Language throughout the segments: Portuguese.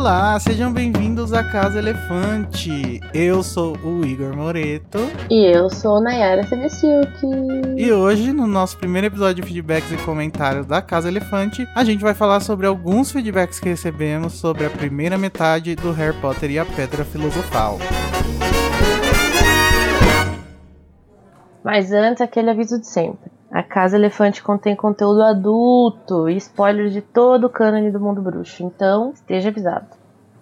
Olá, sejam bem-vindos à Casa Elefante. Eu sou o Igor Moreto. E eu sou Nayara Sevesilk. E hoje, no nosso primeiro episódio de feedbacks e comentários da Casa Elefante, a gente vai falar sobre alguns feedbacks que recebemos sobre a primeira metade do Harry Potter e a Pedra Filosofal. Mas antes, aquele aviso de sempre. A Casa Elefante contém conteúdo adulto e spoilers de todo o cânone do mundo bruxo, então esteja avisado.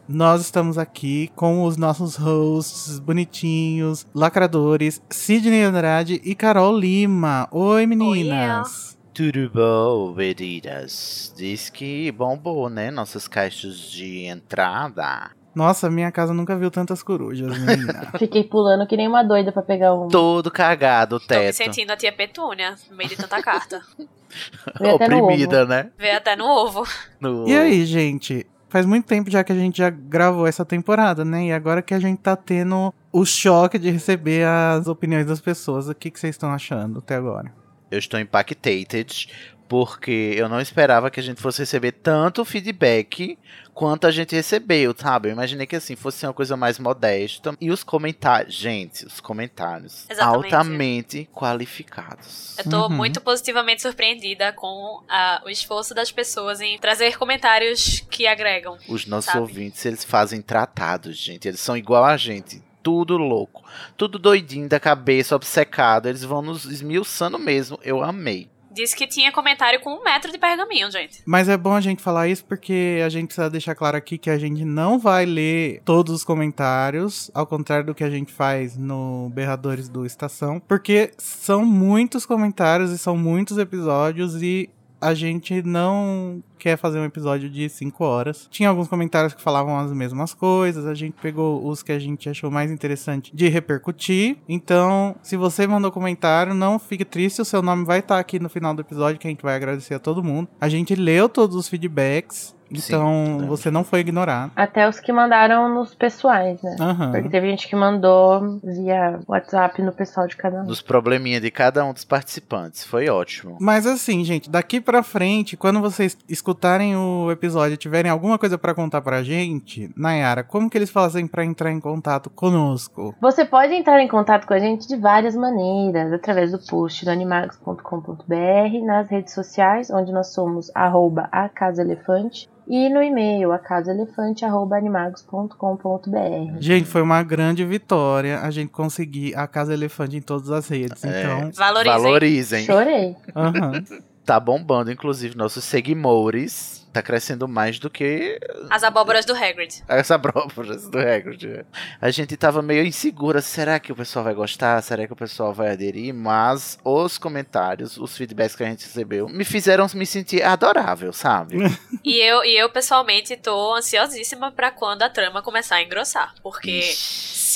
Nós estamos aqui com os nossos hosts bonitinhos, lacradores, Sidney Andrade e Carol Lima. Oi, meninas! Tudo bom, meninas? Diz que bombou, né? Nossas caixas de entrada. Nossa, minha casa nunca viu tantas corujas, menina. Fiquei pulando que nem uma doida pra pegar um. Todo cagado o Tô me teto. sentindo a tia Petúnia, no meio de tanta carta. Oprimida, né? Vê até no ovo. No- E aí, gente? Faz muito tempo já que a gente já gravou essa temporada, né? E agora que a gente tá tendo o choque de receber as opiniões das pessoas, o que, que vocês estão achando até agora? Eu estou impactated porque eu não esperava que a gente fosse receber tanto feedback quanto a gente recebeu, sabe? Eu imaginei que assim fosse uma coisa mais modesta. E os comentários, gente, os comentários Exatamente. altamente qualificados. Eu tô Uhum. muito positivamente surpreendida com ah, o esforço das pessoas em trazer comentários que agregam. Os nossos Sabe? ouvintes, eles fazem tratados, gente. Eles são igual a gente. Tudo louco. Tudo doidinho da cabeça, obcecado. Eles vão nos esmiuçando mesmo. Eu amei. Disse que tinha comentário com um metro de pergaminho, gente. Mas é bom a gente falar isso porque a gente precisa deixar claro aqui que a gente não vai ler todos os comentários, ao contrário do que a gente faz no Berradores do Estação, porque são muitos comentários e são muitos episódios e a gente não quer fazer um episódio de 5 horas. Tinha alguns comentários que falavam as mesmas coisas, a gente pegou os que a gente achou mais interessante de repercutir. Então, se você mandou comentário, não fique triste, o seu nome vai estar aqui no final do episódio, que a gente vai agradecer a todo mundo. A gente leu todos os feedbacks, então lembro. você não foi ignorado. Até os que mandaram nos pessoais, né? Aham. Porque teve gente que mandou via WhatsApp no pessoal de cada um. Nos probleminha de cada um dos participantes. Foi ótimo. Mas assim, gente, daqui pra frente, quando vocês escutarem o episódio e tiverem alguma coisa pra contar pra gente, Nayara, como que eles fazem pra entrar em contato conosco? Você pode entrar em contato com a gente de várias maneiras, através do post no animagos.com.br, nas redes sociais, onde nós somos arroba a Casa Elefante, e no e-mail acasaelefante.animagos.com.br. Gente, foi uma grande vitória a gente conseguir a Casa Elefante em todas as redes. É. Então, Valorizem. Valorizem. Chorei. aham. Tá bombando, inclusive, nossos seguidores. Tá crescendo mais do que As abóboras do Hagrid. as abóboras do Hagrid. A gente tava meio insegura. Será que o pessoal vai gostar? Será que o pessoal vai aderir? Mas os comentários, os feedbacks que a gente recebeu, me fizeram me sentir adorável, sabe? E eu, e eu, pessoalmente, tô ansiosíssima pra quando a trama começar a engrossar. Porque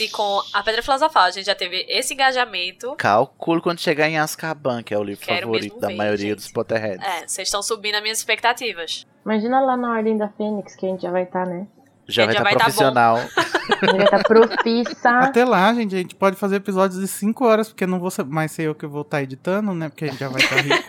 se com a Pedra Filosofal a gente já teve esse engajamento, Calculo quando chegar em Azkaban, que é o livro Quero favorito da ver, maioria gente. dos Potterheads. é, vocês estão subindo as minhas expectativas. Imagina lá na Ordem da Fênix, que a gente já vai estar, né? Já Ele vai já estar tá bom. profissional. A gente vai estar profissa. Até lá, gente, a gente pode fazer episódios de 5 horas, porque não vou mais ser eu que vou estar editando, né? Porque a gente já vai estar rico.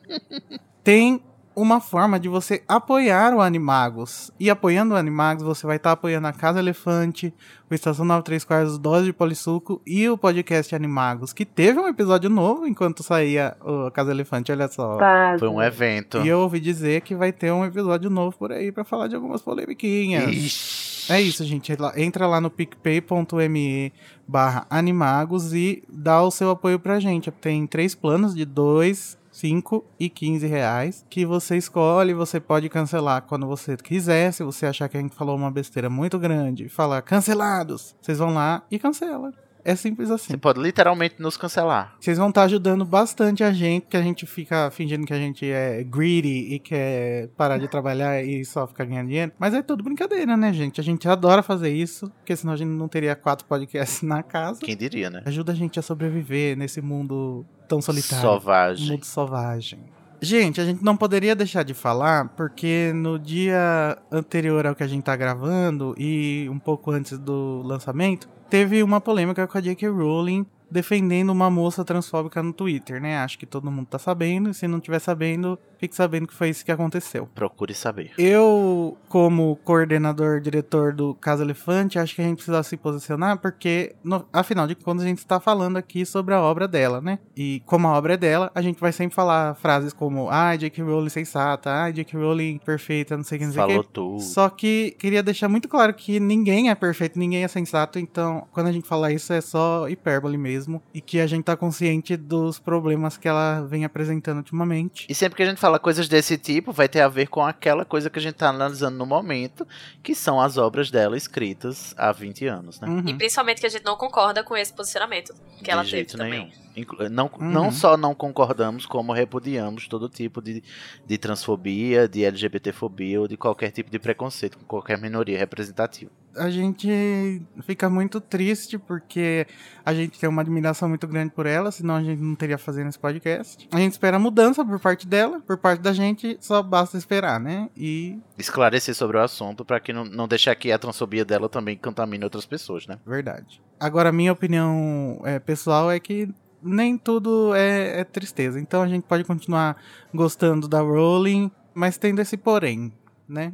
Tem uma forma de você apoiar o Animagos. E apoiando o Animagos, você vai estar apoiando a Casa Elefante, o Estação 93 Quartos, Dose de Polissuco e o podcast Animagos, que teve um episódio novo enquanto saía o Casa Elefante, olha só. Pasme. Foi um evento. E eu ouvi dizer que vai ter um episódio novo por aí pra falar de algumas polemiquinhas. Ixi. É isso, gente. Entra lá no picpay.me barra animagos e dá o seu apoio pra gente. Tem três planos de 2, 5 e 15 reais que você escolhe. Você pode cancelar quando você quiser. Se você achar que a gente falou uma besteira muito grande, falar cancelados, vocês vão lá e cancela. É simples assim. Você pode literalmente nos cancelar. Vocês vão estar ajudando bastante a gente, que a gente fica fingindo que a gente é greedy e quer parar de trabalhar e só ficar ganhando dinheiro. Mas é tudo brincadeira, né, gente? A gente adora fazer isso, porque senão a gente não teria quatro podcasts na casa. Quem diria, né? Ajuda a gente a sobreviver nesse mundo tão solitário. Sovagem. Mundo selvagem. Gente, a gente não poderia deixar de falar, porque no dia anterior ao que a gente tá gravando e um pouco antes do lançamento, teve uma polêmica com a J.K. Rowling defendendo uma moça transfóbica no Twitter, né? Acho que todo mundo tá sabendo, e se não tiver sabendo, fique sabendo que foi isso que aconteceu. Procure saber. Eu, como coordenador, diretor do Casa Elefante, acho que a gente precisa se posicionar, porque, no, afinal de contas, a gente está falando aqui sobre a obra dela, né? E como a obra é dela, a gente vai sempre falar frases como ai, J.K. Rowling sensata, ai, J.K. Rowling perfeita, não sei o que, não sei o Falou que. tudo. Só que queria deixar muito claro que ninguém é perfeito, ninguém é sensato, então quando a gente fala isso é só hipérbole mesmo, e que a gente tá consciente dos problemas que ela vem apresentando ultimamente. E sempre que a gente fala coisas desse tipo, vai ter a ver com aquela coisa que a gente tá analisando no momento, que são as obras dela escritas há 20 anos, né? Uhum. E principalmente que a gente não concorda com esse posicionamento que ela de teve jeito também. nenhum. Inclu- Não, Uhum. não só não concordamos, como repudiamos todo tipo de, de transfobia, de LGBTfobia ou de qualquer tipo de preconceito com qualquer minoria representativa. A gente fica muito triste porque a gente tem uma admiração muito grande por ela, senão a gente não teria fazendo esse podcast. A gente espera mudança por parte dela, por parte da gente, só basta esperar, né? E Esclarecer sobre o assunto para que não, não deixar que a transfobia dela também contamine outras pessoas, né? verdade. Agora, minha opinião é, pessoal é que nem tudo é, é tristeza. Então a gente pode continuar gostando da Rowling, mas tendo esse porém, né?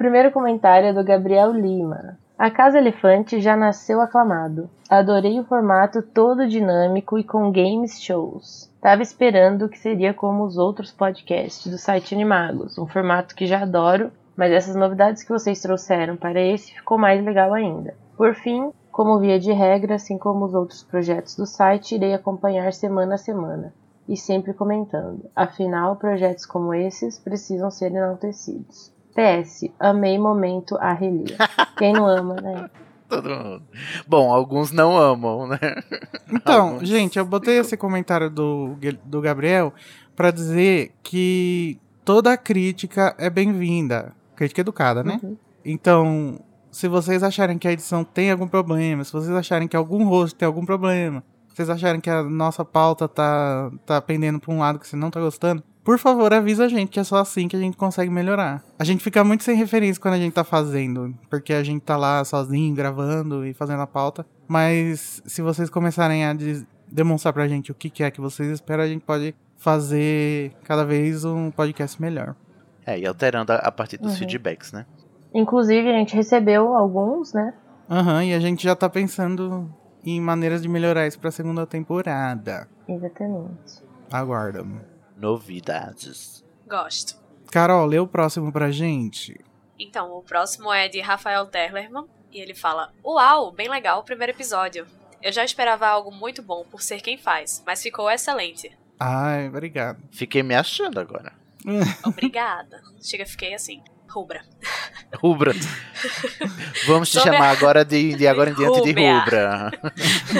Primeiro comentário é do Gabriel Lima. A Casa Elefante já nasceu aclamado. Adorei o formato todo dinâmico e com games shows. Tava esperando que seria como os outros podcasts do site Animagos, um formato que já adoro, mas essas novidades que vocês trouxeram para esse ficou mais legal ainda. Por fim, como via de regra, assim como os outros projetos do site, irei acompanhar semana a semana e sempre comentando. Afinal, projetos como esses precisam ser enaltecidos. PS, amei momento a Relia. Quem não ama, né? Todo mundo. Bom, alguns não amam, né? Então, Alguns. gente, eu botei esse comentário do, do Gabriel pra dizer que toda crítica é bem-vinda. Crítica educada, né? Uhum. Então, se vocês acharem que a edição tem algum problema, se vocês acharem que algum rosto tem algum problema, se vocês acharem que a nossa pauta tá, tá pendendo pra um lado que você não tá gostando, por favor, avisa a gente que é só assim que a gente consegue melhorar. A gente fica muito sem referência quando a gente tá fazendo, porque a gente tá lá sozinho, gravando e fazendo a pauta. Mas se vocês começarem a demonstrar pra gente o que que é que vocês esperam, a gente pode fazer cada vez um podcast melhor. É, e alterando a, a partir dos Uhum. feedbacks, né? Inclusive, a gente recebeu alguns, né? Aham, e a gente já tá pensando em maneiras de melhorar isso pra segunda temporada. Exatamente. Aguarda. Novidades. Gosto. Carol, lê o próximo pra gente. Então, o próximo é de Rafael Terlerman e ele fala: Uau, bem legal o primeiro episódio. Eu já esperava algo muito bom por ser quem faz, mas ficou excelente. Ai, obrigado. Fiquei me achando agora. Obrigada. Chega, fiquei assim, rubra. Rubra. Vamos te Sobre a- chamar agora de, de agora em diante de. Rubra.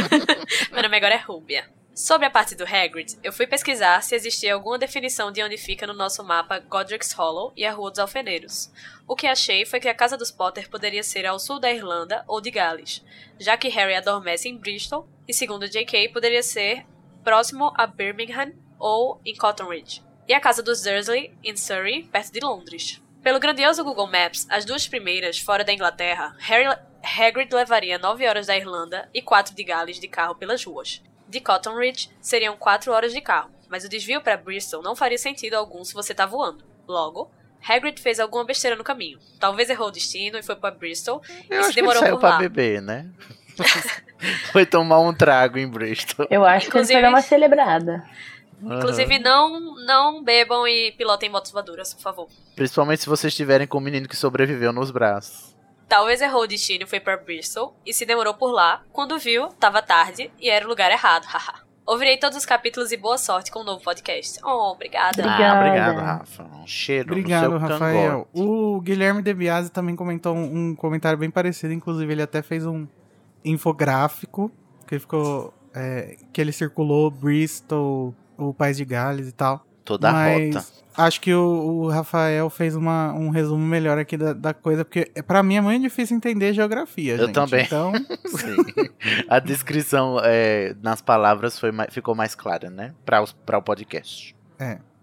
Meu nome agora é Rúbia. Sobre a parte do Hagrid, eu fui pesquisar se existia alguma definição de onde fica no nosso mapa Godric's Hollow e a Rua dos Alfeneiros. O que achei foi que a casa dos Potter poderia ser ao sul da Irlanda ou de Gales, já que Harry adormece em Bristol, e segundo J.K. poderia ser próximo a Birmingham ou em Cottonridge. E a casa dos Dursley, em Surrey, perto de Londres. Pelo grandioso Google Maps, as duas primeiras, fora da Inglaterra, Harry Hagrid levaria 9 horas da Irlanda e 4 de Gales de carro pelas ruas. De Cottonridge seriam 4 horas de carro, mas o desvio para Bristol não faria sentido algum se você tá voando. Logo, Hagrid fez alguma besteira no caminho. Talvez errou o destino e foi para Bristol Eu e acho se que ele demorou saiu por pra lá. beber, né? Foi tomar um trago em Bristol. Eu acho que ele Inclusive- foi dar uma celebrada. Inclusive, não, não bebam e pilotem motos voadoras, por favor. Principalmente se vocês estiverem com o menino que sobreviveu nos braços. Talvez errou o destino e foi para Bristol e se demorou por lá. Quando viu, tava tarde e era o lugar errado, haha. Ouvirei todos os capítulos e boa sorte com o novo podcast. Oh, obrigada. Obrigada. Ah, obrigado, Rafa. Um cheiro Obrigado, Rafael. cangote. O Guilherme De Biasi também comentou um, um comentário bem parecido. Inclusive, ele até fez um infográfico que ficou. é, que ele circulou Bristol, o País de Gales e tal. Toda a Mas rota. acho que o, o Rafael fez uma, um resumo melhor aqui da, da coisa, porque pra mim é muito difícil entender geografia. Eu gente. também. Então. A descrição é, nas palavras foi ficou mais clara, né? Para o podcast.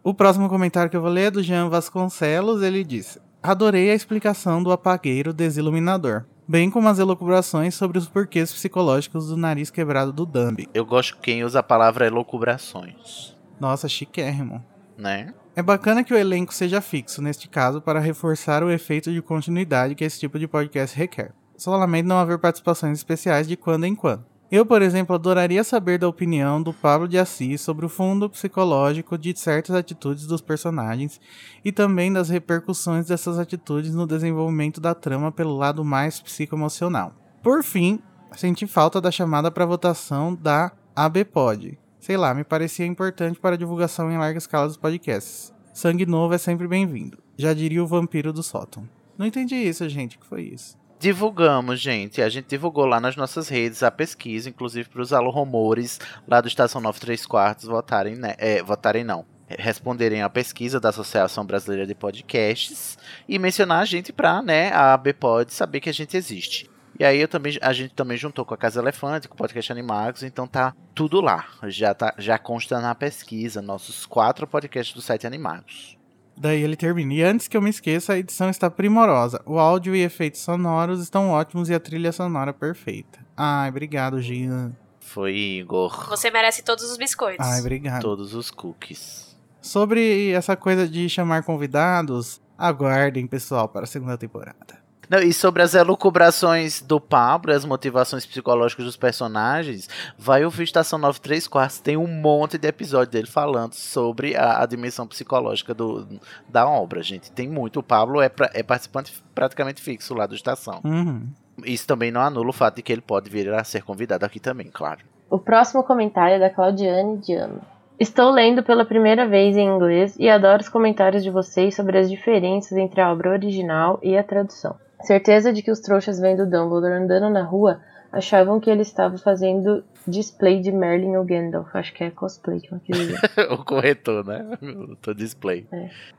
o próximo comentário que eu vou ler é do Jean Vasconcelos. Ele disse: Adorei a explicação do apagueiro desiluminador. Bem como as elucubrações sobre os porquês psicológicos do nariz quebrado do Dumby. Eu gosto quem usa a palavra elucubrações, Nossa, chiquérrimo. né? É bacana que o elenco seja fixo, neste caso, para reforçar o efeito de continuidade que esse tipo de podcast requer. Só lamento não haver participações especiais de quando em quando. Eu, por exemplo, adoraria saber da opinião do Pablo de Assis sobre o fundo psicológico de certas atitudes dos personagens e também das repercussões dessas atitudes no desenvolvimento da trama pelo lado mais psicoemocional. Por fim, senti falta da chamada para votação da ABPOD. Sei lá, me parecia importante para a divulgação em larga escala dos podcasts. Sangue novo é sempre bem-vindo. Já diria o vampiro do sótão. Não entendi isso, gente. O que foi isso? Divulgamos, gente. A gente divulgou lá nas nossas redes a pesquisa, inclusive para os alô rumores lá do Estação 93 Quartos votarem, né? É, votarem não. Responderem à pesquisa da Associação Brasileira de Podcasts e mencionar a gente pra, né, a ABPOD saber que a gente existe. E aí eu também, a gente também juntou com a Casa Elefante, com o Podcast Animagos, então tá tudo lá. Já, tá, já consta na pesquisa, nossos quatro podcasts do site Animagos. Daí ele termina. E antes que eu me esqueça, a edição está primorosa. O áudio e efeitos sonoros estão ótimos e a trilha sonora perfeita. Ai, obrigado, Gian. Foi Igor. Você merece todos os biscoitos. Ai, obrigado. Todos os cookies. Sobre essa coisa de chamar convidados, aguardem, pessoal, para a segunda temporada. Não, e sobre as elucubrações do Pablo e as motivações psicológicas dos personagens, vai ouvir Estação 93 Quartos. Tem um monte de episódio dele falando sobre a, a dimensão psicológica do, da obra, gente. Tem muito. O Pablo é, pra- é participante praticamente fixo lá do Estação. Uhum. Isso também não anula o fato de que ele pode vir a ser convidado aqui também, claro. O próximo comentário é da Claudiane Diano. Estou lendo pela primeira vez em inglês e adoro os comentários de vocês sobre as diferenças entre a obra original e a tradução. Certeza de que os trouxas vendo Dumbledore andando na rua achavam que ele estava fazendo display de Merlin ou Gandalf. Acho que é cosplay que eu quis dizer. o corretor, né? O display.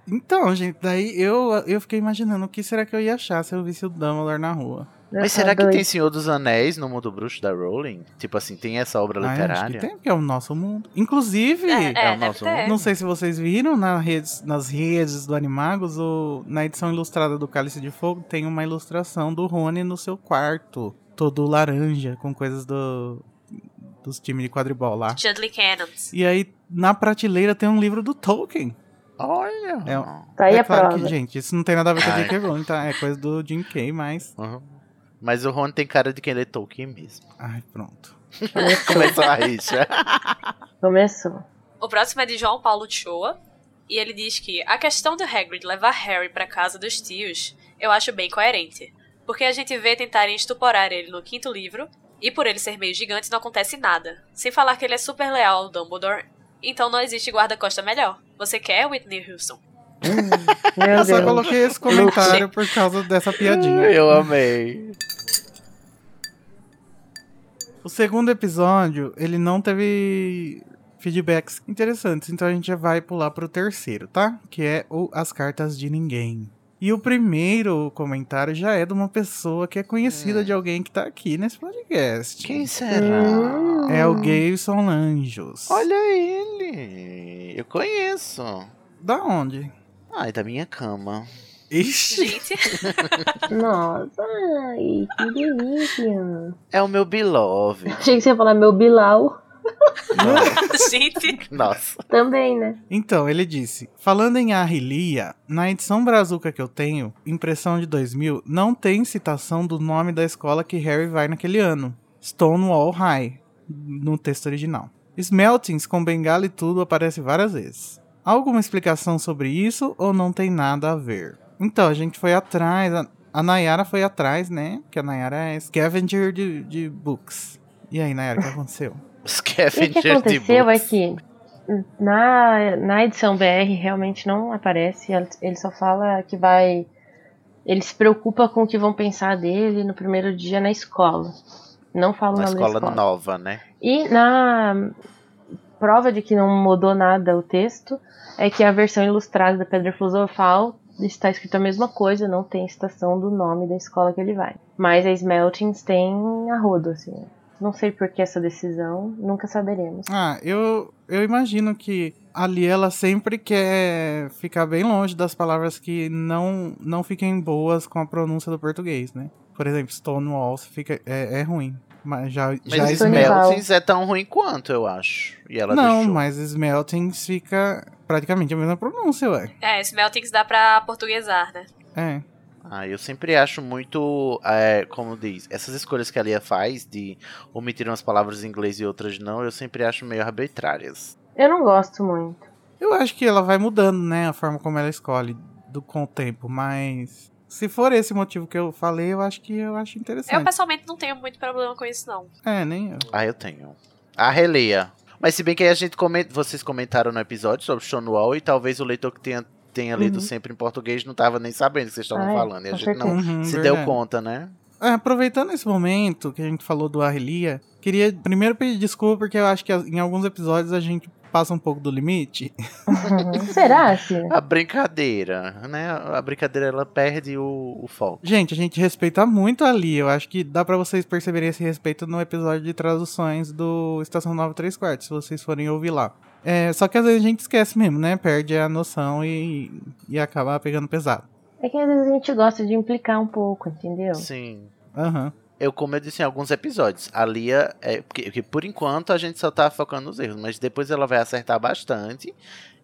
Então, gente, daí eu, eu fiquei imaginando o que será que eu ia achar se eu visse o Dumbledore na rua. Mas será que tem Senhor dos Anéis no mundo bruxo da Rowling? Tipo assim, tem essa obra Ah, eu acho literária? que tem, porque é o nosso mundo. Inclusive, É, É é, o nosso ter. não sei se vocês viram na redes, nas redes do Animagos, o, na edição ilustrada do Cálice de Fogo, tem uma ilustração do Rony no seu quarto, todo laranja, com coisas do dos times de quadribol lá. Chudley Cannons. E aí, na prateleira tem um livro do Tolkien. Olha! É Tá aí é a claro prova. que, gente, isso não tem nada a ver com Ai. J.K. Rowling, tá? É coisa do Jim Kay, mas... Uhum. Mas o Ron tem cara de quem lê Tolkien mesmo. Ai, pronto. Começou a rixa. Começou. O próximo é de João Paulo Choa. E ele diz que a questão do Hagrid levar Harry pra casa dos tios eu acho bem coerente. Porque a gente vê tentarem estuporar ele no quinto livro, e por ele ser meio gigante não acontece nada. Sem falar que ele é super leal ao Dumbledore, então não existe guarda-costa melhor. Você quer, Whitney Houston? Hum, meu Eu só Deus. coloquei esse comentário por causa dessa piadinha. Eu amei. O segundo episódio, ele não teve feedbacks interessantes, então a gente já vai pular pro terceiro, tá? Que é o As Cartas de Ninguém. E o primeiro comentário já é de uma pessoa que é conhecida de alguém que tá aqui nesse podcast. Quem será? É o Gayson Lanjos. Olha ele. Eu conheço. Da onde? Ai, da minha cama. Ixi. Gente, Nossa, ai, que delícia. É o meu beloved. Achei que você ia falar meu Bilal gente. Nossa. também, né? Então, ele disse: Falando em Arrilia, na edição brazuca que eu tenho, impressão de 2000, não tem citação do nome da escola que Harry vai naquele ano: Stonewall High, no texto original. Smeltings com bengala e tudo aparece várias vezes. Alguma explicação sobre isso ou não tem nada a ver? Então, a gente foi atrás, a, a Nayara foi atrás, né? Que a Nayara é scavenger de, de books. E aí, Nayara, o que aconteceu? O que, Scavenger que de aconteceu é books. que na, na edição BR realmente não aparece. Ele só fala que vai. Ele se preocupa com o que vão pensar dele no primeiro dia na escola. Não fala o Na escola escola. nova, né? E na prova de que não mudou nada o texto é que a versão ilustrada da Pedra Filosofal está escrito a mesma coisa, não tem citação do nome da escola que ele vai. Mas a Smeltings tem a rodo, assim. Não sei por que essa decisão, nunca saberemos. Ah, eu, eu imagino que ali ela sempre quer ficar bem longe das palavras que não, não fiquem boas com a pronúncia do português, né? Por exemplo, Stonewall fica, é, é ruim. Mas já, Mas já. Smeltings é tão ruim quanto, eu acho. E ela Não, deixou. mas Smeltings fica praticamente a mesma pronúncia, ué. É, Smeltings dá pra portuguesar, né? É. Ah, eu sempre acho muito, é, como diz, essas escolhas que a Lia faz de omitir umas palavras em inglês e outras não, eu sempre acho meio arbitrárias. Eu não gosto muito. Eu acho que ela vai mudando, né, a forma como ela escolhe do, com o tempo, mas se for esse motivo que eu falei, eu acho que eu acho Eu interessante. pessoalmente não tenho muito problema com isso, não. É, nem eu. Ah, eu tenho. A releia. Mas se bem que aí a gente comenta, vocês comentaram no episódio sobre Stonewall e talvez o leitor que tenha, tenha lido Uhum. sempre em português não tava nem sabendo o que vocês estavam Ah, é, falando. E a gente não Uhum, se verdade. deu conta, né? É, aproveitando esse momento que a gente falou do Arrelia, queria primeiro pedir desculpa porque eu acho que em alguns episódios a gente passa um pouco do limite. Será, Cia? A brincadeira, né? A brincadeira ela perde o, o foco. Gente, a gente respeita muito ali. Eu acho que dá pra vocês perceberem esse respeito no episódio de traduções do Estação 9 3 quartos, se vocês forem ouvir lá. É, só que às vezes a gente esquece mesmo, né? Perde a noção e, e acaba pegando pesado. É que às vezes a gente gosta de implicar um pouco, entendeu? Sim. Aham. Eu, como eu disse em alguns episódios, a Lia, é, porque, por enquanto a gente só tá focando nos erros, mas depois ela vai acertar bastante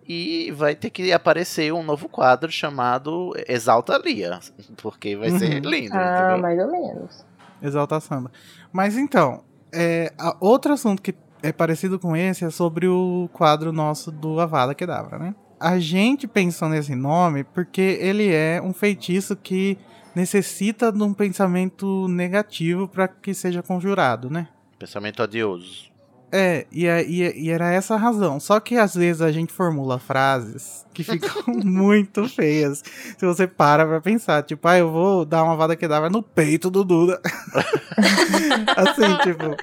e vai ter que aparecer um novo quadro chamado Exalta Lia, porque vai ser Uhum. lindo, Ah, entendeu? mais ou menos. Exalta Samba. Mas então, é, a- outro assunto que é parecido com esse é sobre o quadro nosso do Avada Kedavra, né? A gente pensou nesse nome porque ele é um feitiço que necessita de um pensamento negativo para que seja conjurado, né? Pensamento odioso. É, e, e, e era essa a razão. Só que às vezes a gente formula frases que ficam muito feias. Se você para pra pensar, tipo, ah, eu vou dar uma vada que dava no peito do Duda. assim, tipo.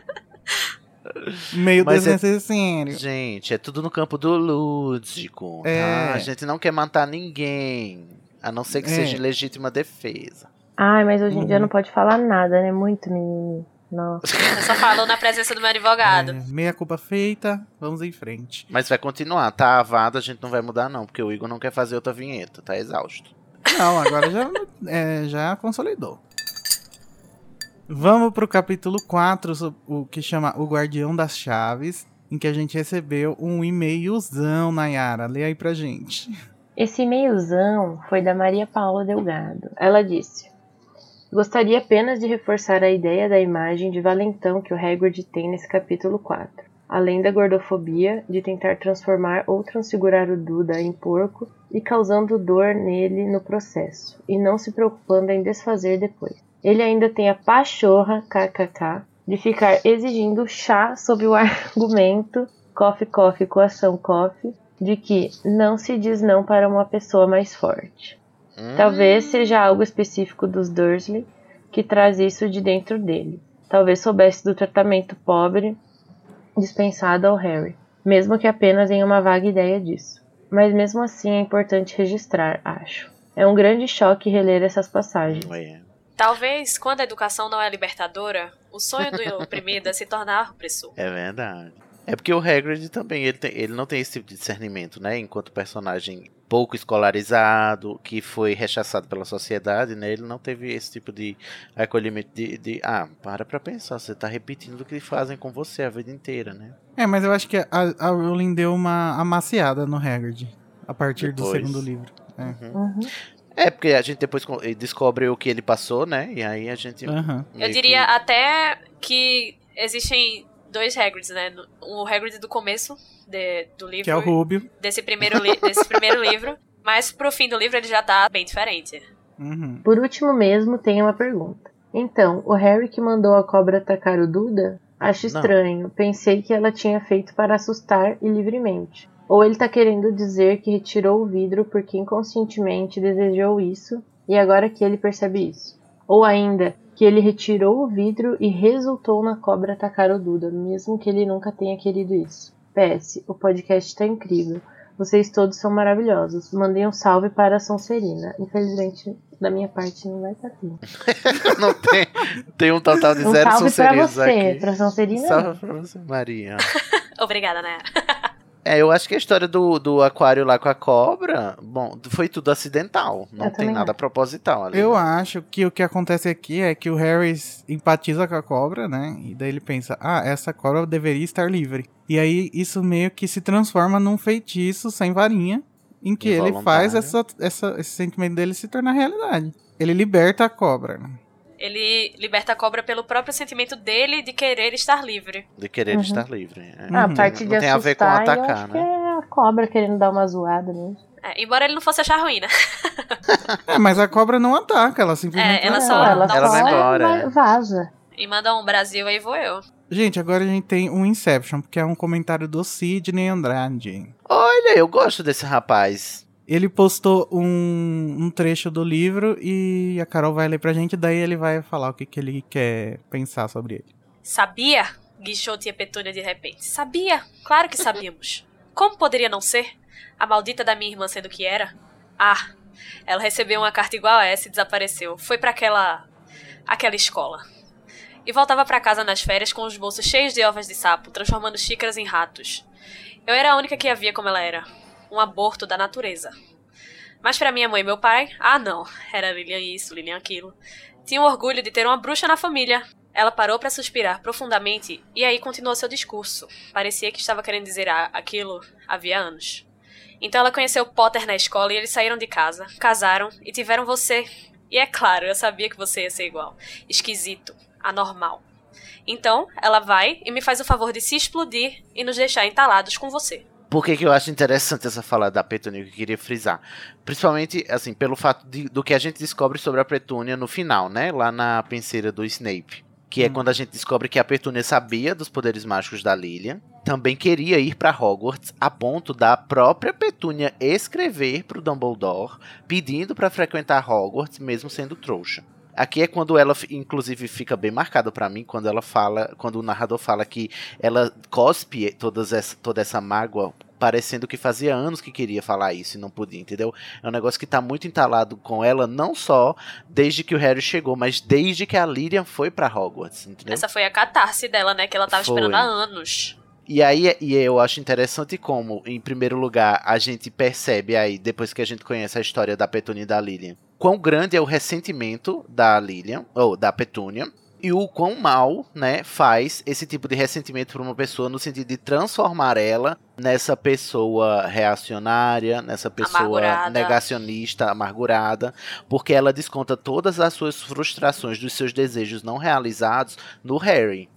Meio Mas é- desnecessário. Gente, é tudo no campo do lúdico, É. tá? A gente não quer matar ninguém, a não ser que É. seja legítima defesa. Ai, mas hoje em dia Uhum. não pode falar nada, né? Muito mimimi. Nossa. Eu só falo na presença do meu advogado. É, meia culpa feita, vamos em frente. Mas vai continuar, tá? A vada a gente não vai mudar não, porque o Igor não quer fazer outra vinheta, tá exausto. Não, agora já, é, já consolidou. Vamos pro capítulo 4, so- o que chama O Guardião das Chaves, em que a gente recebeu um e-mailzão, Nayara. Lê aí pra gente. Esse e-mailzão foi da Maria Paula Delgado. Ela disse: Gostaria apenas de reforçar a ideia da imagem de valentão que o Hagrid tem nesse capítulo 4. Além da gordofobia, de tentar transformar ou transfigurar o Duda em porco e causando dor nele no processo, e não se preocupando em desfazer depois. Ele ainda tem a pachorra, kkk, de ficar exigindo chá sob o argumento coffee coffee coação coffee de que não se diz não para uma pessoa mais forte. Hum, Talvez seja algo específico dos Dursley que traz isso de dentro dele. Talvez soubesse do tratamento pobre dispensado ao Harry, mesmo que apenas em uma vaga ideia disso. Mas mesmo assim é importante registrar, acho. É um grande choque reler essas passagens. é. Talvez, quando a educação não é libertadora, o sonho do oprimido é se tornar opressor. É verdade. É porque o Hagrid também, ele, tem- ele não tem esse tipo de discernimento, né? Enquanto personagem pouco escolarizado, que foi rechaçado pela sociedade, né? Ele não teve esse tipo de acolhimento de, de ah, para pra pensar, você tá repetindo o que fazem com você a vida inteira, né? É, mas eu acho que a, a Rowling deu uma amaciada no Hagrid, a partir do Depois. segundo livro. É. Uhum. É, porque a gente depois co- descobre o que ele passou, né? E aí a gente... Aham. Eu diria que- até que existem dois Hagrids, né? O Hagrid do começo de- do livro, Que é o Rubio. desse, primeiro li- desse primeiro livro, mas pro fim do livro ele já tá bem diferente. Uhum. Por último mesmo, tem uma pergunta. Então, o Harry que mandou a cobra atacar o Duda? Acho Não. estranho. Pensei que ela tinha feito para assustar e livremente. Ou ele tá querendo dizer que retirou o vidro porque inconscientemente desejou isso e agora que ele percebe isso. Ou ainda, que ele retirou o vidro e resultou na cobra atacar o Duda, mesmo que ele nunca tenha querido isso. PS, o podcast tá incrível. Vocês todos são maravilhosos. Mandei um salve para a Sonserina. Infelizmente, da minha parte, não vai estar aqui. não tem, tem um total de Um zero salve pra Sonserinos você. Pra Sonserina, Salve pra você, Maria. Obrigada, Nayara. É, eu acho que a história do, do aquário lá com a cobra, bom, foi tudo acidental. Não Eu tem nada acho. proposital ali. Eu né? acho que o que acontece aqui é que o Harry empatiza com a cobra, né? E daí ele pensa, ah, essa cobra deveria estar livre. E aí isso meio que se transforma num feitiço sem varinha, em que ele faz essa, essa, esse sentimento dele se tornar realidade. Ele liberta a cobra. né? Ele liberta a cobra pelo próprio sentimento dele de querer estar livre. De querer Uhum. estar livre. é. Ah, Uhum. a parte de Não tem a ver com assustar, eu atacar, acho né? que é a cobra querendo dar uma zoada mesmo. É, embora ele não fosse achar ruim, né? É, mas a cobra não ataca, ela simplesmente É, ela só- ela, Ela só vai embora, é. vaza. E manda um Brasil, aí vou eu. Gente, agora a gente tem um Inception, porque é um comentário do Sidney Andrade. Olha, eu gosto desse rapaz. Ele postou um, um trecho do livro e a Carol vai ler pra gente, daí ele vai falar o que, que ele quer pensar sobre ele. Sabia? Guichou tia Petúnia de repente. Sabia? Claro que sabíamos. Como poderia não ser? A maldita da minha irmã sendo que era? Ah, ela recebeu uma carta igual a essa e desapareceu. Foi pra aquela. aquela escola. E voltava pra casa nas férias com os bolsos cheios de ovas de sapo, transformando xícaras em ratos. Eu era a única que a via como ela era. Um aborto da natureza. Mas pra minha mãe e meu pai, ah não, era Lilian isso, Lilian aquilo. Tinha o orgulho de ter uma bruxa na família. Ela parou para suspirar profundamente e aí continuou seu discurso. Parecia que estava querendo dizer aquilo havia anos. Então ela conheceu Potter na escola e eles saíram de casa, casaram e tiveram você. E é claro, eu sabia que você ia ser igual. Esquisito, anormal. Então, ela vai e me faz o favor de se explodir e nos deixar entalados com você. Por que, que eu acho interessante essa fala da Petúnia que eu queria frisar? Principalmente, assim, pelo fato de- do que a gente descobre sobre a Petúnia no final, né? Lá na penseira do Snape. Que é Hum. quando a gente descobre que a Petúnia sabia dos poderes mágicos da Lilian. Também queria ir para Hogwarts a ponto da própria Petúnia escrever pro Dumbledore pedindo para frequentar Hogwarts, mesmo sendo trouxa. Aqui é quando ela, inclusive, fica bem marcada pra mim, quando ela fala, quando o narrador fala que ela cospe todas essa, toda essa mágoa, parecendo que fazia anos que queria falar isso e não podia, entendeu? É um negócio que tá muito entalado com ela, não só desde que o Harry chegou, mas desde que a Lilian foi pra Hogwarts, entendeu? Essa foi a catarse dela, né? Que ela tava Foi. esperando há anos. E aí e eu acho interessante como, em primeiro lugar, a gente percebe aí, depois que a gente conhece a história da Petúnia e da Lilian, quão grande é o ressentimento da Lilian, ou da Petúnia, e o quão mal, né, faz esse tipo de ressentimento para uma pessoa no sentido de transformar ela nessa pessoa reacionária, nessa pessoa Amargurada. negacionista, amargurada, porque ela desconta todas as suas frustrações dos seus desejos não realizados no Harry.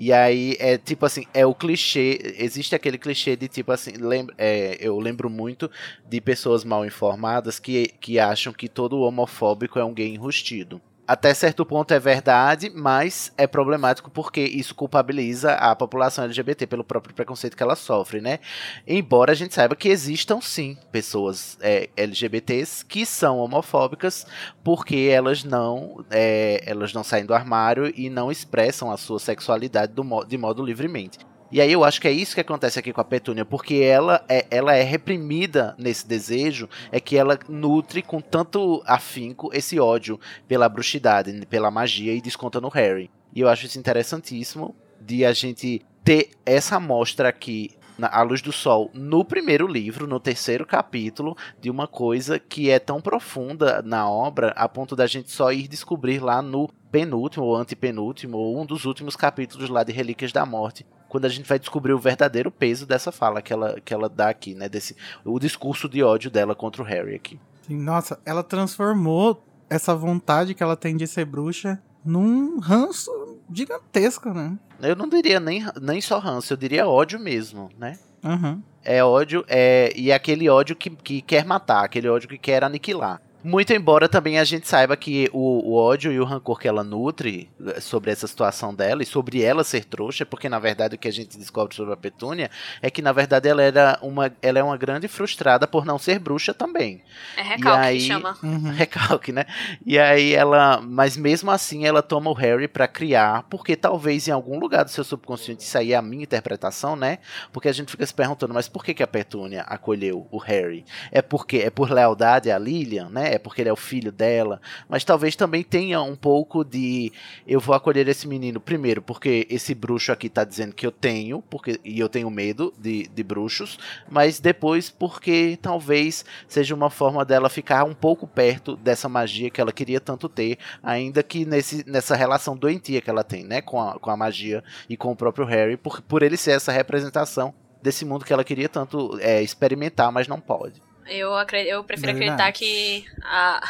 E aí é tipo assim, é o clichê, existe aquele clichê de tipo assim, lembra, é, eu lembro muito de pessoas mal informadas que, que acham que todo homofóbico é um gay enrustido. Até certo ponto é verdade, mas é problemático porque isso culpabiliza a população LGBT pelo próprio preconceito que ela sofre, né? Embora a gente saiba que existam sim pessoas é, LGBTs que são homofóbicas porque elas não é, elas não saem do armário e não expressam a sua sexualidade do de modo livremente. E aí eu acho que é isso que acontece aqui com a Petúnia, porque ela é, ela é reprimida nesse desejo, é que ela nutre com tanto afinco esse ódio pela bruxidade, pela magia e desconta no Harry. E eu acho isso interessantíssimo de a gente ter essa amostra aqui na à luz do sol no primeiro livro, no terceiro capítulo, de uma coisa que é tão profunda na obra a ponto da gente só ir descobrir lá no penúltimo ou antepenúltimo ou um dos últimos capítulos lá de Relíquias da Morte, quando a gente vai descobrir o verdadeiro peso dessa fala que ela, que ela dá aqui, né, desse o discurso de ódio dela contra o Harry aqui. Sim, nossa, ela transformou essa vontade que ela tem de ser bruxa num ranço gigantesco, né? Eu não diria nem, nem só ranço, eu diria ódio mesmo, né? Uhum. É ódio, é, e é aquele ódio que, que quer matar, aquele ódio que quer aniquilar. Muito embora também a gente saiba que o, o, ódio e o rancor que ela nutre eh, sobre essa situação dela e sobre ela ser trouxa, porque na verdade o que a gente descobre sobre a Petúnia é que na verdade ela era uma, ela é uma grande frustrada por não ser bruxa também. É recalque aí, que chama. Uhum. Recalque, né? E aí ela, mas mesmo assim ela toma o Harry para criar, porque talvez em algum lugar do seu subconsciente isso aí é a minha interpretação, né? Porque a gente fica se perguntando, mas por que que a Petúnia acolheu o Harry? É porque é por lealdade a Lilian, né? É porque ele é o filho dela, mas talvez também tenha um pouco de eu vou acolher esse menino primeiro porque esse bruxo aqui tá dizendo que eu tenho, porque e eu tenho medo de, de bruxos, mas depois porque talvez seja uma forma dela ficar um pouco perto dessa magia que ela queria tanto ter, ainda que nesse, nessa relação doentia que ela tem, né, com a, com a magia e com o próprio Harry, por, por ele ser essa representação desse mundo que ela queria tanto é, experimentar, mas não pode. Eu, eu prefiro Verdade. acreditar que a,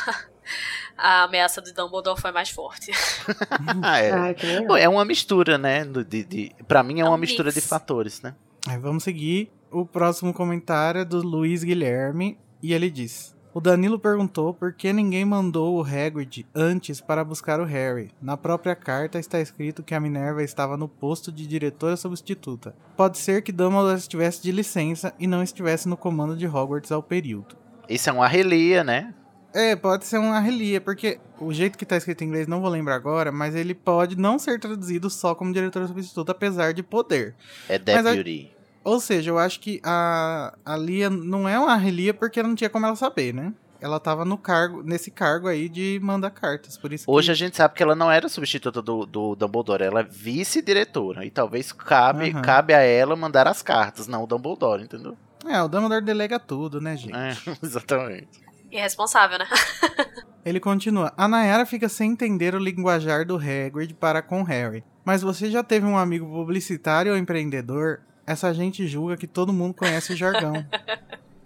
a ameaça do Dumbledore foi mais forte. é. é uma mistura, né? De, de, pra mim é, é uma um mistura mix. de fatores, né? vamos seguir. O próximo comentário é do Luiz Guilherme. E ele diz: o Danilo perguntou por que ninguém mandou o Hagrid antes para buscar o Harry. Na própria carta está escrito que a Minerva estava no posto de diretora substituta. Pode ser que Dumbledore estivesse de licença e não estivesse no comando de Hogwarts ao período. Isso é uma relia, né? É, pode ser uma relia, porque o jeito que está escrito em inglês não vou lembrar agora, mas ele pode não ser traduzido só como diretora substituta, apesar de poder. É deputy. Ou seja, eu acho que a, a Lia não é uma relia porque não tinha como ela saber, né? Ela tava no cargo, nesse cargo aí de mandar cartas, por isso Hoje que... a gente sabe que ela não era substituta do, do Dumbledore, ela é vice-diretora. E talvez cabe, uhum. cabe a ela mandar as cartas, não o Dumbledore, entendeu? É, o Dumbledore delega tudo, né, gente? É, exatamente. Irresponsável, né? Ele continua. A Nayara fica sem entender o linguajar do Hagrid para com Harry. Mas você já teve um amigo publicitário ou empreendedor? Essa gente julga que todo mundo conhece o jargão.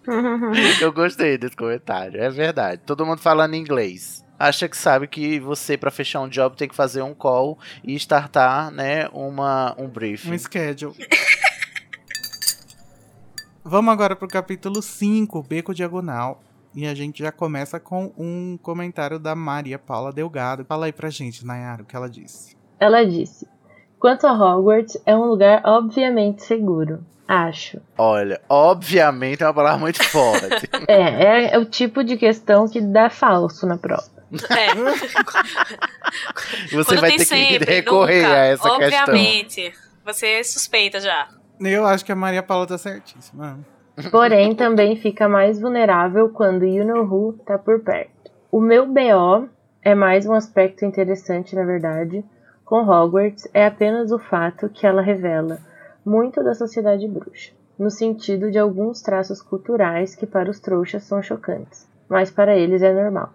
Eu gostei desse comentário, é verdade. Todo mundo falando inglês. Acha que sabe que você, para fechar um job, tem que fazer um call e startar, né, uma, um briefing. Um schedule. Vamos agora pro capítulo 5, Beco Diagonal. E a gente já começa com um comentário da Maria Paula Delgado. Fala aí pra gente, Nayara, o que ela disse. Ela disse: Quanto a Hogwarts, é um lugar obviamente seguro. Acho. Olha, obviamente é uma palavra muito forte. é, é, é, o tipo de questão que dá falso na prova. É. Você Quando vai ter sempre, que recorrer nunca, a essa obviamente, questão. Obviamente. Você suspeita já. Eu acho que a Maria Paula tá certíssima. Porém, também fica mais vulnerável quando You Know Who tá por perto. O meu BO é mais um aspecto interessante, na verdade, com Hogwarts é apenas o fato que ela revela muito da sociedade bruxa, no sentido de alguns traços culturais que para os trouxas são chocantes, mas para eles é normal,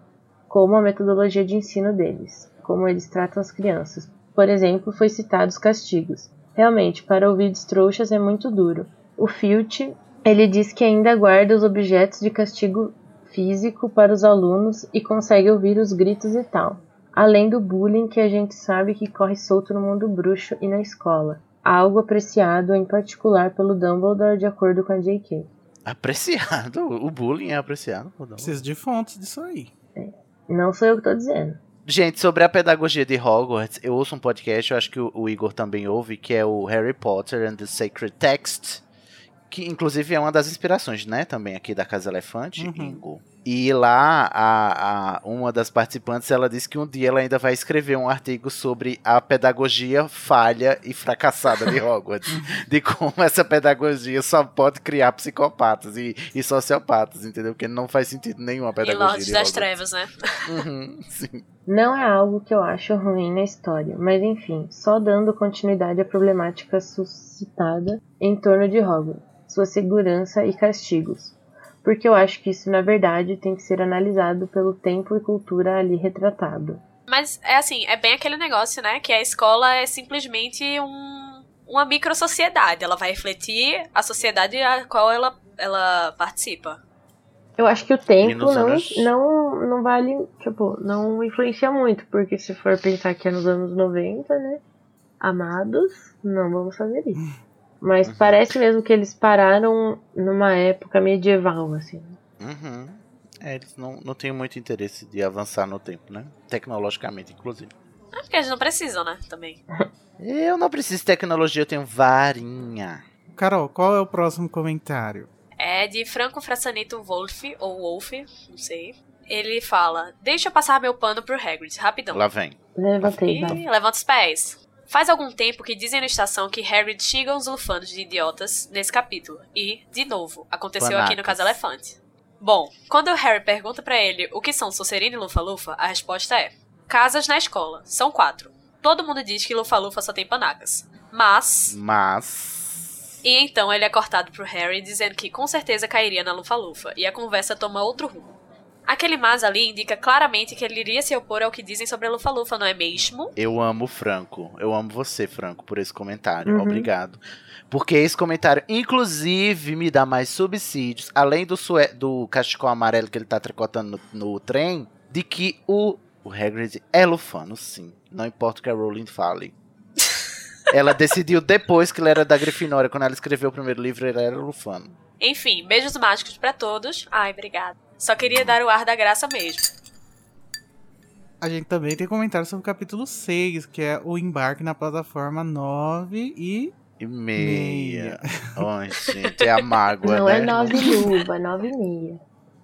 como a metodologia de ensino deles, como eles tratam as crianças. Por exemplo, foi citado os castigos. Realmente, para ouvidos trouxas é muito duro. O Filch, ele diz que ainda guarda os objetos de castigo físico para os alunos e consegue ouvir os gritos e tal além do bullying que a gente sabe que corre solto no mundo bruxo e na escola, algo apreciado em particular pelo Dumbledore de acordo com a J.K. Apreciado? O bullying é apreciado Preciso de fontes disso aí. É. Não sou eu que tô dizendo. Gente, sobre a pedagogia de Hogwarts, eu ouço um podcast, eu acho que o Igor também ouve, que é o Harry Potter and the Sacred Text, que inclusive é uma das inspirações, né, também aqui da Casa Elefante, uhum. Ingo. E lá, a, a, uma das participantes, ela disse que um dia ela ainda vai escrever um artigo sobre a pedagogia falha e fracassada de Hogwarts. de como essa pedagogia só pode criar psicopatas e, e sociopatas, entendeu? Porque não faz sentido nenhum a pedagogia e Lordes das Trevas, né? Uhum, sim. Não é algo que eu acho ruim na história, mas enfim, só dando continuidade à problemática suscitada em torno de Hogwarts, sua segurança e castigos porque eu acho que isso, na verdade, tem que ser analisado pelo tempo e cultura ali retratado. Mas é assim, é bem aquele negócio, né? Que a escola é simplesmente um, uma micro-sociedade. Ela vai refletir a sociedade a qual ela, ela participa. Eu acho que o tempo não, anos... não, não vale, tipo, não influencia muito, porque se for pensar que é nos anos 90, né? Amados, não vamos fazer isso. Mas uhum. parece mesmo que eles pararam numa época medieval, assim. Uhum. É, eles não, não têm muito interesse de avançar no tempo, né? Tecnologicamente, inclusive. É porque eles não precisam, né? Também. Eu não preciso de tecnologia, eu tenho varinha. Carol, qual é o próximo comentário? É de Franco Frassanito Wolf, ou Wolf, não sei. Ele fala: Deixa eu passar meu pano pro Hagrid, rapidão. Lá vem. Levantei, levanta os pés. Faz algum tempo que dizem na estação que Hagrid xinga os lufanos de idiotas nesse capítulo. E, de novo, aconteceu aqui no. Caso Elefante. Bom, quando o Harry pergunta pra ele o que são Sonserina e Lufa-Lufa, a resposta é: Casas na escola. São quatro. Todo mundo diz que Lufa-Lufa só tem panacas. Mas. Mas. E então ele é cortado pro Harry dizendo que com certeza cairia na Lufa-Lufa. E a conversa toma outro rumo. Aquele mas ali indica claramente que ele iria se opor ao que dizem sobre a Lufa-Lufa, não é mesmo? Eu amo o Franco. Eu amo você, Franco, por esse comentário. Uhum. Obrigado. Porque esse comentário, inclusive, me dá mais subsídios, além do, do cachecol amarelo que ele tá tricotando no, no trem, de que o, o Hagrid é lufano, sim. Não importa o que a Rowling fale. ela decidiu depois que ele era da Grifinória, quando ela escreveu o primeiro livro, ele era lufano. Enfim, beijos mágicos pra todos. Ai, obrigada. Só queria dar o ar da graça mesmo. A gente também tem comentário sobre o capítulo 6, que é o embarque na plataforma 9 e E meia. Ai, gente, é a mágoa, Não né? é nove luva, é nove e meia.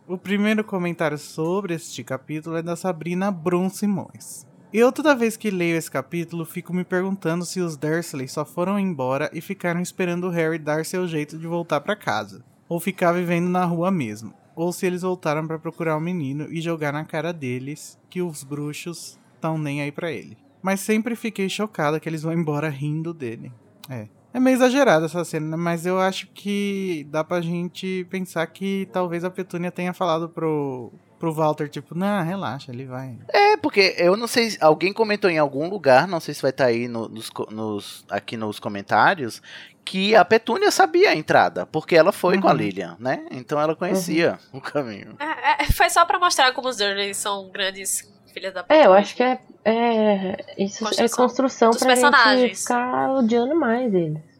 O primeiro comentário sobre este capítulo é da Sabrina Brum Simões. Eu, toda vez que leio esse capítulo, fico me perguntando se os Dursley só foram embora e ficaram esperando o Harry dar seu jeito de voltar pra casa, ou ficar vivendo na rua mesmo, ou se eles voltaram pra procurar o menino e jogar na cara deles que os bruxos estão nem aí pra ele. Mas sempre fiquei chocada que eles vão embora rindo dele. É. É meio exagerada essa cena, né? mas eu acho que dá pra gente pensar que talvez a Petúnia tenha falado pro, pro Walter, tipo, não, relaxa, ele vai. É, porque eu não sei, alguém comentou em algum lugar, não sei se vai estar aí no- nos, nos- aqui nos comentários, que a Petúnia sabia a entrada, porque ela foi com a Uhum. Lilian, né? Então ela conhecia o caminho. É, é, foi só pra mostrar como os Dursley são grandes filhas da puta. É, eu acho que é, é isso é Construção construção dos pra gente ficar odiando mais eles.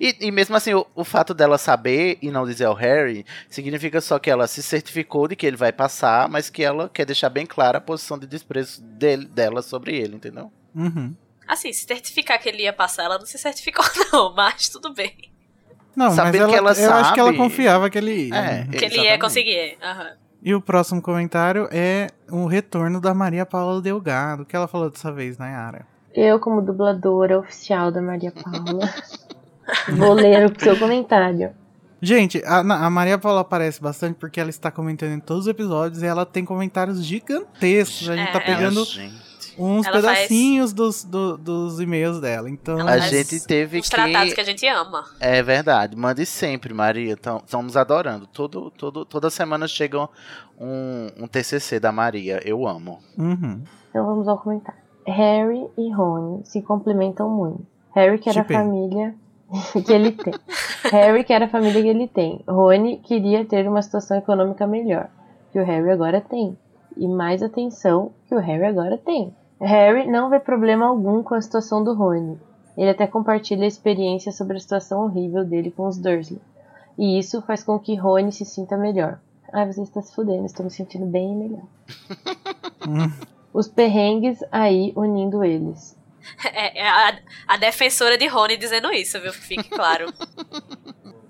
E, e mesmo assim, o, o fato dela saber e não dizer ao Harry, significa só que ela se certificou de que ele vai passar, mas que ela quer deixar bem clara a posição de desprezo dele, dela sobre ele, entendeu? Uhum. Assim, se certificar que ele ia passar, ela não se certificou, não, mas tudo bem. Não, mas Sabendo ela, que ela eu acho que ela confiava que ele ia. É, né? Que ele ia conseguir. Aham. E o próximo comentário é o retorno da Maria Paula Delgado. O que ela falou dessa vez, Nayara? Eu, como dubladora oficial da Maria Paula, vou ler o seu comentário. Gente, a, a Maria Paula aparece bastante porque ela está comentando em todos os episódios e ela tem comentários gigantescos. A gente É, tá ela- pegando Gente, uns Ela faz- um, um TCC da Maria. Eu amo. Uhum. Então vamos ao comentário. Harry e Rony se complementam muito. Harry quer a família que ele tem. Harry quer a família que ele tem. Rony queria ter uma situação econômica melhor, que o Harry agora tem. E mais atenção que o Harry agora tem. Harry não vê problema algum com a situação do Rony. Ele até compartilha a experiência sobre a situação horrível dele com os Dursley. E isso faz com que Rony se sinta melhor. Ai, você está se fudendo, estou me sentindo bem melhor. Hum. Os perrengues aí unindo eles. É, é a, a defensora de Rony dizendo isso, viu? Fique claro.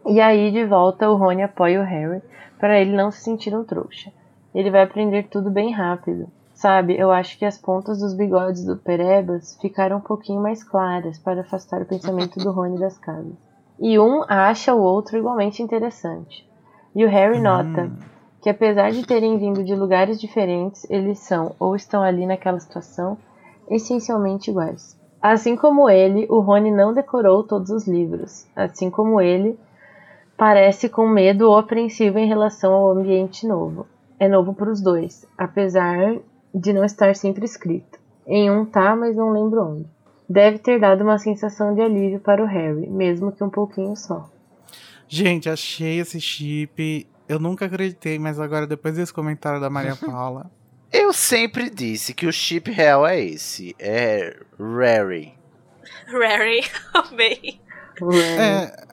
E aí, de volta, o Rony apoia o Harry para ele não se sentir um trouxa. Ele vai aprender tudo bem rápido. Sabe, eu acho que as pontas dos bigodes do Perebas ficaram um pouquinho mais claras para afastar o pensamento do Rony das casas. E um acha o outro igualmente interessante. E o Harry nota Hum. que apesar de terem vindo de lugares diferentes, eles são ou estão ali naquela situação essencialmente iguais. Assim como ele, o Rony não decorou todos os livros. Assim como ele, parece com medo ou apreensivo em relação ao ambiente novo. É novo para os dois, apesar de não estar sempre escrito. Em um tá, mas não lembro onde. Deve ter dado uma sensação de alívio para o Harry, mesmo que um pouquinho só. Gente, achei esse chip. Eu nunca acreditei, mas agora, depois desse comentário da Maria Paula. Eu sempre disse que o chip real é esse. É Rary. Rary, amei. O Harry- é,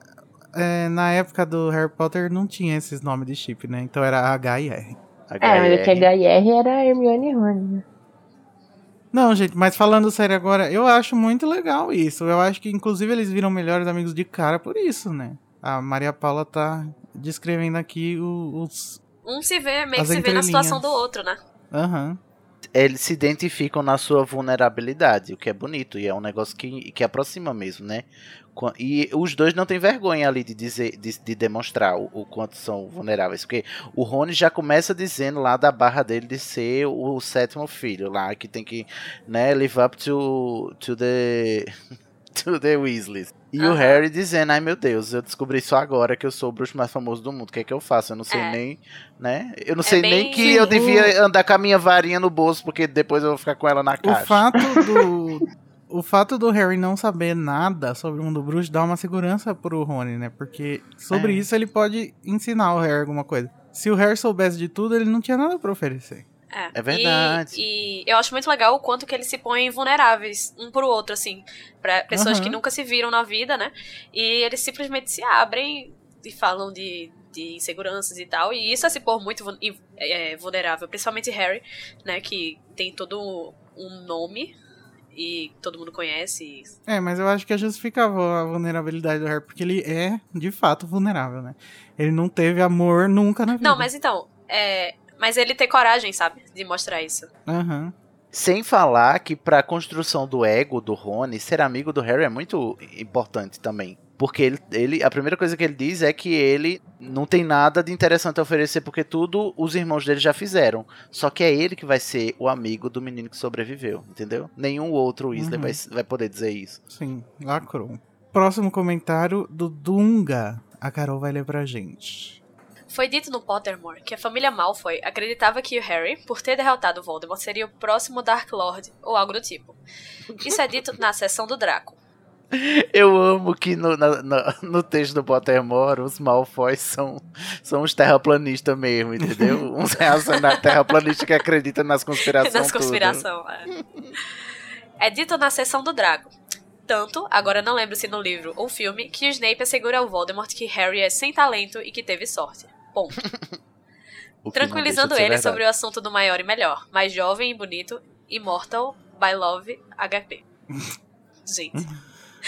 é, na época do Harry Potter não tinha esses nomes de chip, né? Então era H e R. É, mas é que HR era Hermione e Rony, né? Não, gente, mas falando sério agora, eu acho muito legal isso. Eu acho que, inclusive, eles viram melhores amigos de cara por isso, né? A Maria Paula tá descrevendo aqui os. Um se vê, meio que se vê na situação do outro, né? Uhum eles se identificam na sua vulnerabilidade, o que é bonito e é um negócio que, que aproxima mesmo, né? E os dois não têm vergonha ali de dizer, de, de demonstrar o, o, quanto são vulneráveis, porque o Rony já começa dizendo lá da barra dele de ser o, o sétimo filho lá, que tem que, né, live up to, to the to the Weasleys. E uhum. o Harry dizendo, ai meu Deus, eu descobri só agora que eu sou o bruxo mais famoso do mundo. O que é que eu faço? Eu não sei é. nem, né? Eu não é sei bem... nem que eu devia andar com a minha varinha no bolso, porque depois eu vou ficar com ela na caixa. O fato do... o fato do Harry não saber nada sobre o mundo bruxo dá uma segurança pro Rony, né? Porque sobre é. isso ele pode ensinar o Harry alguma coisa. Se o Harry soubesse de tudo, ele não tinha nada para oferecer. É, é verdade. E, e, eu acho muito legal o quanto que eles se põem vulneráveis um pro outro, assim, para pessoas uhum. que nunca se viram na vida, né? E eles simplesmente se abrem e falam de, de inseguranças e tal. E isso é se pôr muito é, vulnerável, principalmente Harry, né? Que tem todo um nome e todo mundo conhece. É, mas eu acho que é justificável a vulnerabilidade do Harry, porque ele é, de fato, vulnerável, né? Ele não teve amor nunca na vida. Não, mas então, é, mas ele ter coragem, sabe? De mostrar isso. Uhum. Sem falar que pra construção do ego do Rony, ser amigo do Harry é muito importante também. Porque ele, ele, a primeira coisa que ele diz é que ele não tem nada de interessante a oferecer, porque tudo os irmãos dele já fizeram. Só que é ele que vai ser o amigo do menino que sobreviveu, entendeu? Nenhum outro Weasley uhum. vai, vai poder dizer isso. Sim, lacrou. Próximo comentário do Dunga. A Carol vai ler pra gente. Foi dito no Pottermore que a família Malfoy acreditava que o Harry, por ter derrotado Voldemort, seria o próximo Dark Lord, ou algo do tipo. Isso é dito na sessão do Draco. Eu amo que no, no, no, texto do Pottermore os Malfoy são, são os terraplanistas mesmo, entendeu? Uns reacionários terraplanistas que acreditam nas conspirações. Nas conspirações, é. é dito na sessão do Draco. Tanto, agora não lembro se no livro ou filme, que o Snape assegura ao Voldemort que Harry é sem talento e que teve sorte. Ponto. Tranquilizando ele sobre o assunto do maior e melhor, mais jovem e bonito, Immortal by Love HP. gente.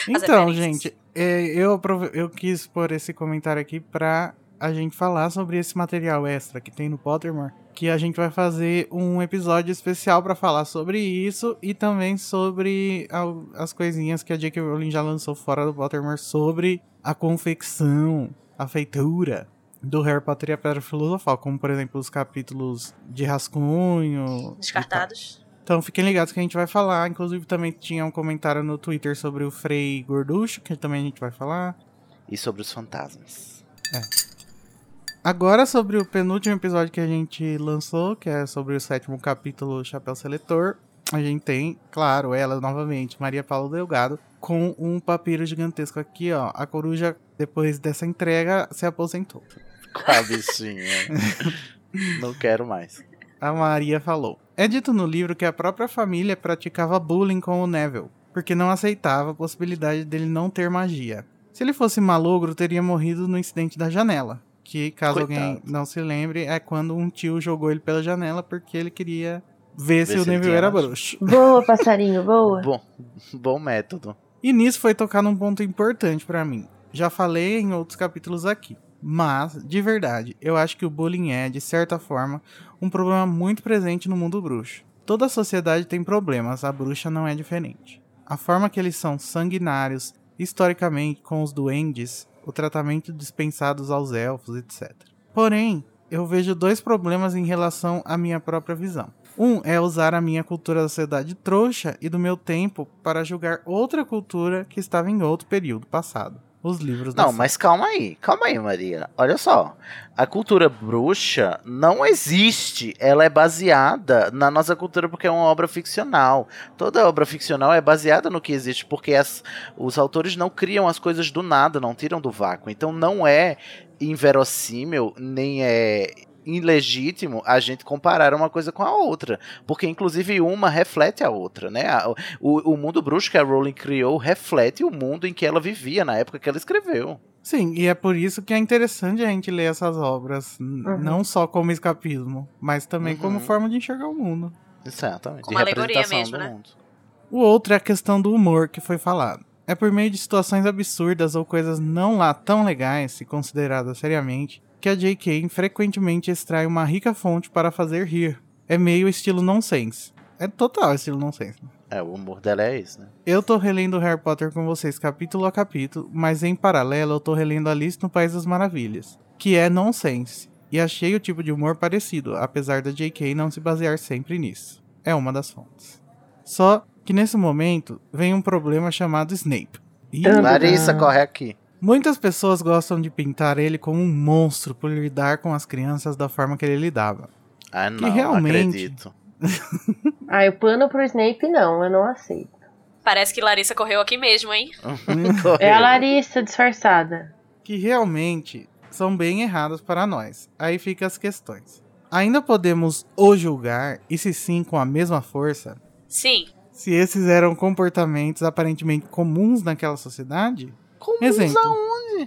Então, gente, é, eu, eu quis pôr esse comentário aqui pra a gente falar sobre esse material extra que tem no Pottermore. Que a gente vai fazer um episódio especial para falar sobre isso e também sobre as coisinhas que a J.K. Rowling já lançou fora do Pottermore sobre a confecção, a feitura do Harry Potter e a Pedra Filosofal, como por exemplo os capítulos de rascunho. Descartados. Então fiquem ligados que a gente vai falar. Inclusive também tinha um comentário no Twitter sobre o Frei Gorducho, que também a gente vai falar. E sobre os fantasmas. É. Agora sobre o penúltimo episódio que a gente lançou, que é sobre o sétimo capítulo Chapéu Seletor. A gente tem, claro, ela novamente, Maria Paula Delgado, com um papiro gigantesco aqui, ó. A coruja, depois dessa entrega, se aposentou. Com a bichinha. Não quero mais. A Maria falou. É dito no livro que a própria família praticava bullying com o Neville, porque não aceitava a possibilidade dele não ter magia. Se ele fosse malogro, teria morrido no incidente da janela. Que, caso Coitado. alguém não se lembre, é quando um tio jogou ele pela janela porque ele queria ver, ver se, se o Neville era bruxo. Boa, passarinho, boa. bom, bom método. E nisso foi tocar num ponto importante para mim. Já falei em outros capítulos aqui. Mas, de verdade, eu acho que o bullying é, de certa forma, um problema muito presente no mundo bruxo. Toda sociedade tem problemas, a bruxa não é diferente. A forma que eles são sanguinários, historicamente, com os duendes, o tratamento dispensados aos elfos, etc. Porém, eu vejo dois problemas em relação à minha própria visão. Um é usar a minha cultura da sociedade trouxa e do meu tempo para julgar outra cultura que estava em outro período passado os livros Não, mas calma aí, calma aí, Maria. Olha só. A cultura bruxa não existe. Ela é baseada na nossa cultura porque é uma obra ficcional. Toda obra ficcional é baseada no que existe, porque as, os autores não criam as coisas do nada, não tiram do vácuo. Então não é inverossímil, nem é ilegítimo a gente comparar uma coisa com a outra, porque inclusive uma reflete a outra, né? O, o mundo bruxo que a Rowling criou reflete o mundo em que ela vivia na época que ela escreveu. Sim, e é por isso que é interessante a gente ler essas obras, n- não só como escapismo, mas também como Uhum. forma de enxergar o mundo. Exatamente. Como de alegoria representação mesmo, do né? mundo. O outro é a questão do humor que foi falado. É por meio de situações absurdas ou coisas não lá tão legais, se consideradas seriamente, que a J.K. frequentemente extrai uma rica fonte para fazer rir. É meio estilo nonsense. É total estilo nonsense. É, o humor dela é esse, né? Eu tô relendo Harry Potter com vocês capítulo a capítulo, mas em paralelo eu tô relendo Alice no País das Maravilhas, que é nonsense. E achei o tipo de humor parecido, apesar da J.K. não se basear sempre nisso. É uma das fontes. Só que nesse momento vem um problema chamado Snape. Ih. Larissa, corre aqui. Muitas pessoas gostam de pintar ele como um monstro por lidar com as crianças da forma que ele lidava. Ah, não, realmente- não acredito. Ah, o pano pro Snape não, eu não aceito. Parece que Larissa correu aqui mesmo, hein? É a Larissa disfarçada. que realmente são bem erradas para nós. Aí fica as questões. Ainda podemos o julgar, e se sim com a mesma força, Sim. se esses eram comportamentos aparentemente comuns naquela sociedade? Como Exemplo.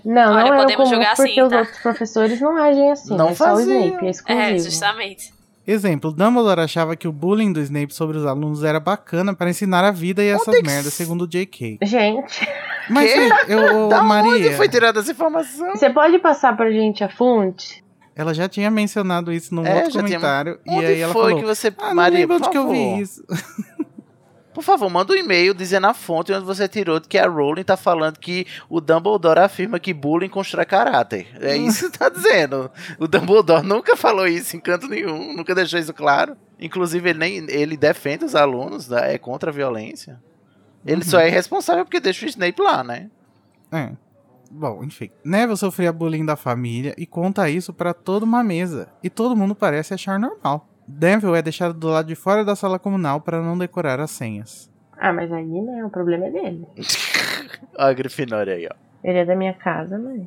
Não, Olha, não é o podemos comum julgar porque assim, os tá? outros professores não agem assim. Não é só o faziam. Snape, é exclusivo. É, justamente. Exemplo, Dumbledore achava que o bullying do Snape sobre os alunos era bacana para ensinar a vida e essas que merdas, segundo o J.K. Gente, Mas sim, eu, Da Maria, onde foi tirada essa informação? você pode passar pra gente a fonte? ela já tinha mencionado isso num É, outro já tinha- comentário e Onde aí ela foi falou: que você... "Ah, não Maria, lembro por onde que eu vi isso". Por favor, manda um e-mail dizendo a fonte onde você tirou de que a Rowling tá falando que o Dumbledore afirma que bullying constrói caráter. É isso que tá dizendo. O Dumbledore nunca falou isso em canto nenhum, nunca deixou isso claro. Inclusive, ele, nem, ele defende os alunos, né, é contra a violência. Ele Uhum. só é responsável porque deixa o Snape lá, né? É. Bom, enfim. Neville sofria bullying da família e conta isso pra toda uma mesa. E todo mundo parece achar normal. Neville é deixado do lado de fora da sala comunal para não decorar as senhas. Ah, mas aí, né, o problema é dele. Olha a Grifinória aí, ó. Ele é da minha casa, mas...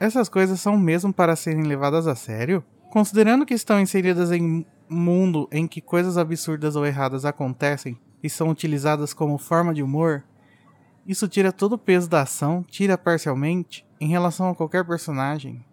Essas coisas são mesmo para serem levadas a sério? Considerando que estão inseridas em um mundo em que coisas absurdas ou erradas acontecem e são utilizadas como forma de humor, isso tira todo o peso da ação, tira parcialmente, em relação a qualquer personagem.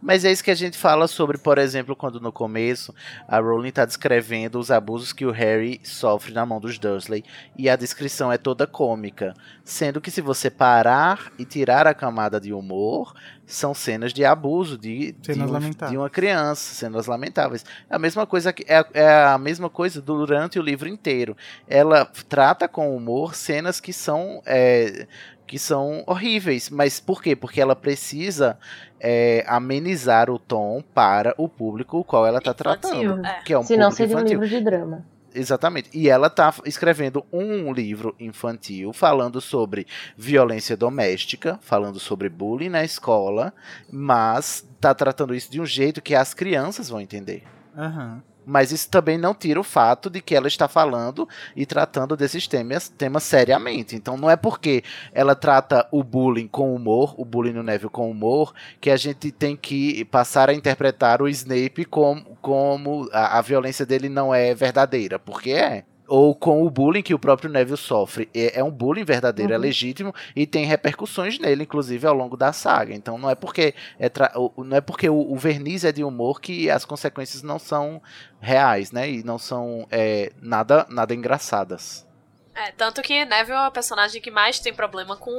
Mas é isso que a gente fala sobre, por exemplo, quando no começo a Rowling tá descrevendo os abusos que o Harry sofre na mão dos Dursley e a descrição é toda cômica, sendo que se você parar e tirar a camada de humor, são cenas de abuso de, de, um- de uma criança, cenas lamentáveis. É a mesma coisa que é, é a mesma coisa durante o livro inteiro. Ela trata com humor cenas que são é, que são horríveis, mas por quê? Porque ela precisa é, amenizar o tom para o público o qual ela está tratando, é. que é um Senão seria um infantil. livro de drama. Exatamente. E ela tá escrevendo um livro infantil falando sobre violência doméstica, falando sobre bullying na escola, mas tá tratando isso de um jeito que as crianças vão entender. Aham. Mas isso também não tira o fato de que ela está falando e tratando desses temas, temas seriamente. Então não é porque ela trata o bullying com humor, o bullying no Neville com humor, que a gente tem que passar a interpretar o Snape como, como a, a violência dele não é verdadeira, porque é. Ou com o bullying que o próprio Neville sofre. É, é um bullying verdadeiro, é Uhum. legítimo e tem repercussões nele, inclusive ao longo da saga. Então não é porque é tra- o- não é porque o, o verniz é de humor que as consequências não são reais, né? E não são é, nada, nada engraçadas. É, tanto que Neville é o personagem que mais tem problema com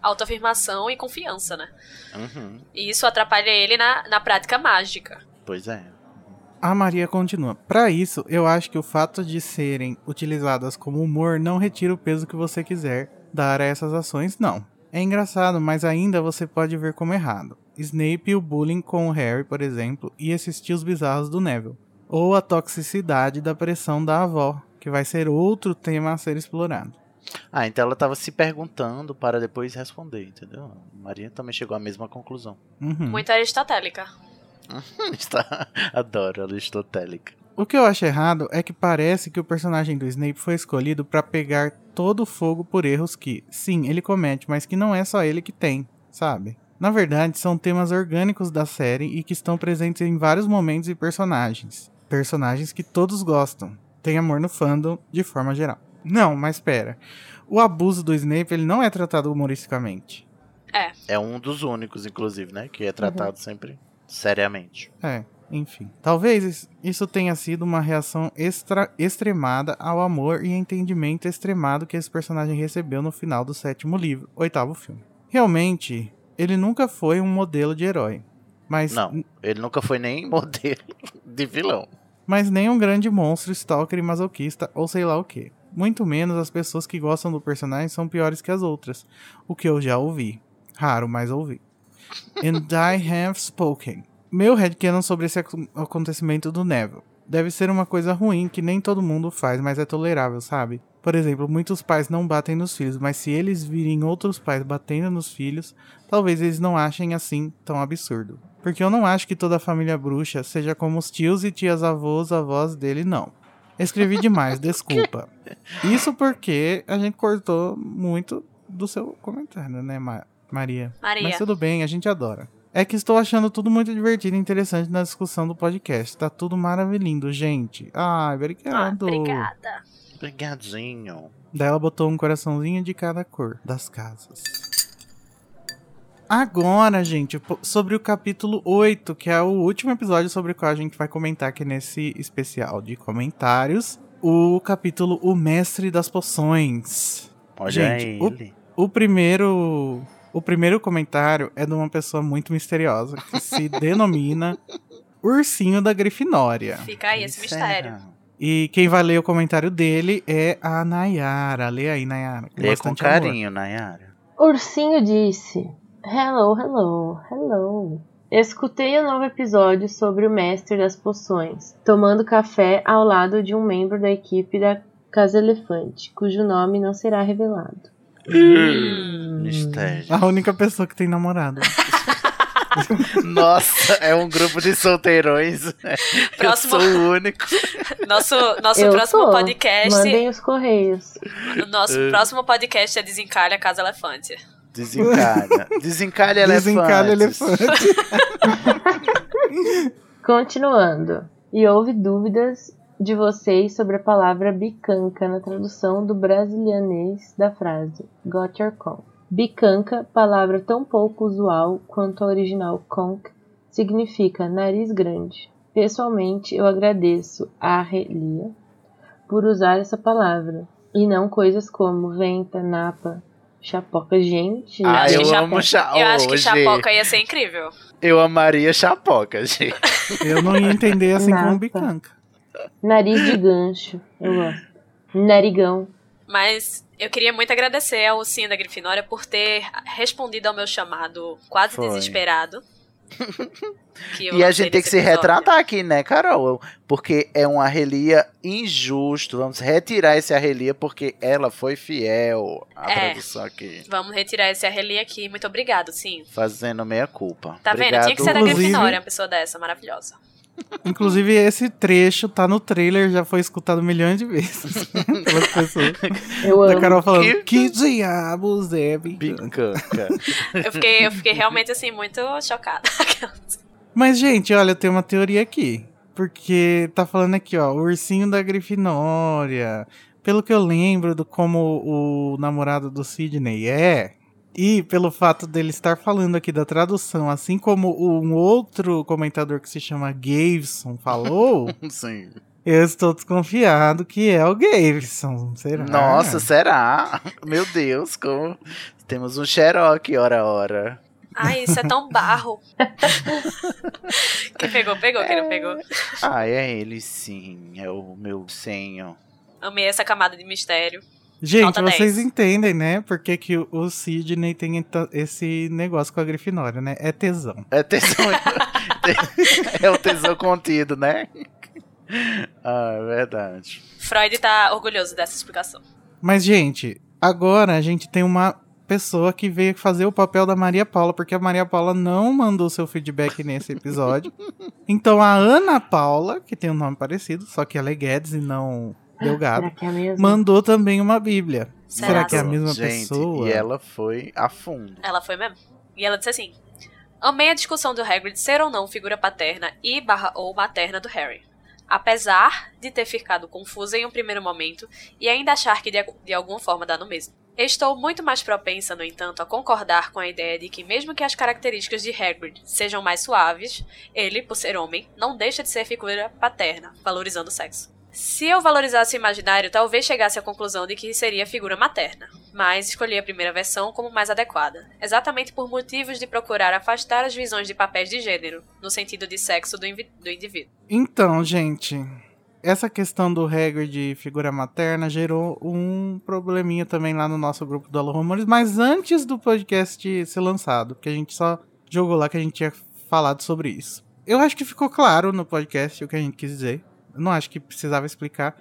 autoafirmação e confiança, né? Uhum, E isso atrapalha ele na, na prática mágica. pois é. A Maria continua. Para isso, eu acho que o fato de serem utilizadas como humor não retira o peso que você quiser dar a essas ações, não. É engraçado, mas ainda você pode ver como errado. Snape e o bullying com o Harry, por exemplo, e esses tios bizarros do Neville. Ou a toxicidade da pressão da avó, que vai ser outro tema a ser explorado. Ah, então ela estava se perguntando para depois responder, entendeu? Maria também chegou à mesma conclusão. Uhum. Muito aristotélica. Está... Adoro a aristotélica. O que eu acho errado é que parece que o personagem do Snape foi escolhido pra pegar todo o fogo por erros que, sim, ele comete, mas que não é só ele que tem, sabe? Na verdade, são temas orgânicos da série e que estão presentes em vários momentos e personagens. Personagens que todos gostam. Tem amor no fandom de forma geral. Não, mas espera. O abuso do Snape ele não é tratado humoristicamente. É. É um dos únicos, inclusive, né? Que é tratado sempre seriamente. É, enfim. Talvez isso tenha sido uma reação extra, extremada ao amor e entendimento extremado que esse personagem recebeu no final do sétimo livro, oitavo filme. Realmente, ele nunca foi um modelo de herói. Mas, Não, ele nunca foi nem modelo de vilão. mas nem um grande monstro, stalker e masoquista ou sei lá o que. Muito menos as pessoas que gostam do personagem são piores que as outras, o que eu já ouvi. Raro, mas ouvi. And I have spoken. Meu headcanon sobre esse ac- acontecimento do Neville. Deve ser uma coisa ruim que nem todo mundo faz, mas é tolerável, sabe? Por exemplo, muitos pais não batem nos filhos, mas se eles virem outros pais batendo nos filhos, talvez eles não achem assim tão absurdo. Porque eu não acho que toda a família bruxa seja como os tios e tias avós, avós dele, não. Escrevi demais, desculpa. Isso porque a gente cortou muito do seu comentário, né, Ma- Maria? Maria. Mas tudo bem, a gente adora. É que estou achando tudo muito divertido e interessante na discussão do podcast. Tá tudo maravilhindo, gente. Ai, Ah, obrigado. obrigada. Obrigadinho. Daí ela botou um coraçãozinho de cada cor das casas. Agora, gente, sobre o capítulo 8, que é o último episódio sobre o qual a gente vai comentar aqui nesse especial de comentários. O capítulo O Mestre das Poções. Olha Gente, o- ele. O primeiro. O primeiro comentário é de uma pessoa muito misteriosa que se denomina Ursinho da Grifinória. Fica aí esse Quem mistério. E quem vai ler o comentário dele é a Nayara. Lê aí, Nayara. Lê com bastante amor. carinho, Nayara. Ursinho disse: Hello, hello, hello. Escutei o novo episódio sobre o mestre das poções, tomando café ao lado de um membro da equipe da Casa Elefante, cujo nome não será revelado. Mistério. A única pessoa que tem namorado. Nossa, é um grupo de solteirões. Próximo- Eu sou o único. Nosso, nosso Eu próximo sou. podcast. Mandem os correios. O nosso É. próximo podcast é Desencalha Casa Elefante. Desencalha. Desencalha elefantes. Desencalha elefante. Continuando. E houve dúvidas de vocês sobre a palavra bicanca na tradução do brasilianês da frase Got your conch. Bicanca, palavra tão pouco usual quanto a original conch, significa nariz grande. Pessoalmente, eu agradeço a Relia por usar essa palavra e não coisas como venta, napa, chapoca. Gente, Ah, eu que amo chapo- cha... Eu acho que Chapoca ia ser incrível. Eu amaria chapoca, gente. Eu não ia entender assim Napa. como bicanca. Nariz de gancho. Eu gosto. Narigão. Mas eu queria muito agradecer ao Ursinho da Grifinória por ter respondido ao meu chamado quase Foi. desesperado. E a gente tem que se episódio. retratar aqui, né, Carol? Porque é um arrelia injusto. Vamos retirar esse arrelia porque ela foi fiel à É. tradução aqui. Vamos retirar esse arrelia aqui. Muito obrigado, sim. Fazendo meia culpa. Tá Obrigado. vendo? Tinha que ser da Inclusive- Grifinória, uma pessoa dessa, maravilhosa. Inclusive, esse trecho tá no trailer, já foi escutado milhões de vezes pelas pessoas. Eu Da amo. Carol falando, Que- que, diabos é bicanca? Bicanca. Eu fiquei, eu fiquei realmente, assim, muito chocada. Mas, gente, olha, eu tenho uma teoria aqui. Porque tá falando aqui, ó, o ursinho da Grifinória. Pelo que eu lembro do como o namorado do Sidney é, e pelo fato dele estar falando aqui da tradução, assim como um outro comentador que se chama Gavson falou, Sim. eu estou desconfiado que é o Gavson. Será? Nossa, será? Meu Deus, como. Temos um Xerox, ora, ora. Ai, isso é tão barro. quem pegou, pegou. Quem não pegou. Ah, é ele sim. É o meu senho. Amei essa camada de mistério. Gente, Nota vocês 10. entendem, né? Porque que o- o Sidney tem esse negócio com a Grifinória, né? É tesão. É tesão. é o tesão contido, né? Ah, é verdade. Freud tá orgulhoso dessa explicação. Mas, gente, agora a gente tem uma pessoa que veio fazer o papel da Maria Paula, porque a Maria Paula não mandou seu feedback nesse episódio. então a Ana Paula, que tem um nome parecido, só que ela é Guedes e não Delgado, que é mandou também uma Bíblia. Será? Será que é a mesma Gente, pessoa? E ela foi a fundo. Ela foi mesmo. E ela disse assim: Amei a discussão do Hagrid ser ou não figura paterna e barra ou materna do Harry. Apesar de ter ficado confusa em um primeiro momento e ainda achar que de, de alguma forma dá no mesmo. Estou muito mais propensa, no entanto, a concordar com a ideia de que, mesmo que as características de Hagrid sejam mais suaves, ele, por ser homem, não deixa de ser figura paterna, valorizando o sexo. Se eu valorizasse o imaginário, talvez chegasse à conclusão de que seria figura materna, mas escolhi a primeira versão como mais adequada, exatamente por motivos de procurar afastar as visões de papéis de gênero, no sentido de sexo do, do indivíduo. Então, gente, essa questão do Hagrid de figura materna gerou um probleminha também lá no nosso grupo do Alô Rumores, mas antes do podcast ser lançado, porque a gente só jogou lá que a gente tinha falado sobre isso. Eu acho que ficou claro no podcast o que a gente quis dizer. Não acho que precisava explicar,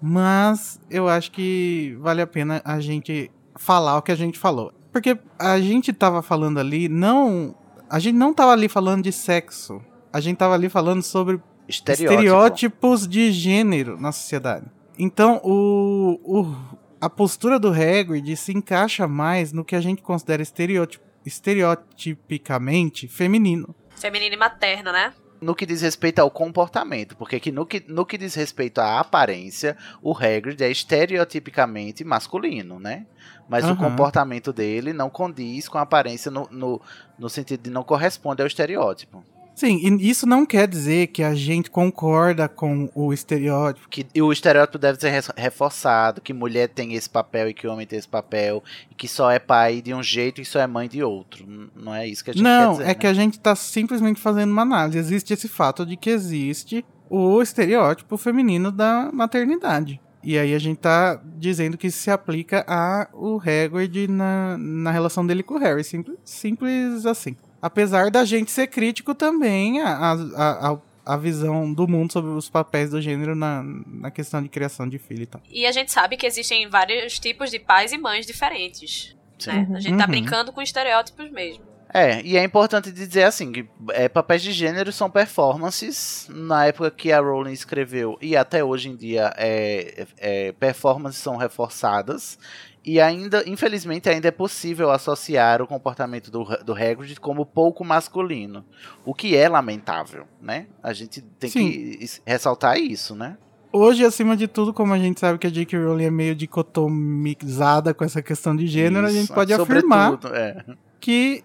mas eu acho que vale a pena a gente falar o que a gente falou. Porque a gente tava falando ali, não. A gente não tava ali falando de sexo. A gente tava ali falando sobre Estereótipo. estereótipos de gênero na sociedade. Então, o, o, a postura do Hagrid se encaixa mais no que a gente considera estereótipo, estereotipicamente feminino. Feminino e materno, né? No que diz respeito ao comportamento, porque que no, que no que diz respeito à aparência, o Hagrid é estereotipicamente masculino, né? Mas Aham. o comportamento dele não condiz com a aparência no, no, no sentido de não corresponde ao estereótipo. Sim, e isso não quer dizer que a gente concorda com o estereótipo. Que e o estereótipo deve ser reforçado, que mulher tem esse papel e que homem tem esse papel, e que só é pai de um jeito e só é mãe de outro. Não é isso que a gente quer Não, dizer, é né? que a gente tá simplesmente fazendo uma análise. Existe esse fato de que existe o estereótipo feminino da maternidade. E aí a gente tá dizendo que isso se aplica a o Hagrid na, na relação dele com o Harry. Simples, simples assim. Apesar da gente ser crítico também a, a, a, a visão do mundo sobre os papéis do gênero na, na questão de criação de filho e tal. E a gente sabe que existem vários tipos de pais e mães diferentes. Sim. Né? A gente tá Uhum. brincando com estereótipos mesmo. É, e é importante dizer assim, que é, papéis de gênero são performances. Na época que a Rowling escreveu, e até hoje em dia, é, é, performances são reforçadas. E ainda, infelizmente, ainda é possível associar o comportamento do, do Hagrid como pouco masculino. O que é lamentável, né? A gente tem Sim. que ressaltar isso, né? Hoje, acima de tudo, como a gente sabe que a J.K. Rowling é meio dicotomizada com essa questão de gênero, a gente Isso, pode afirmar é. que,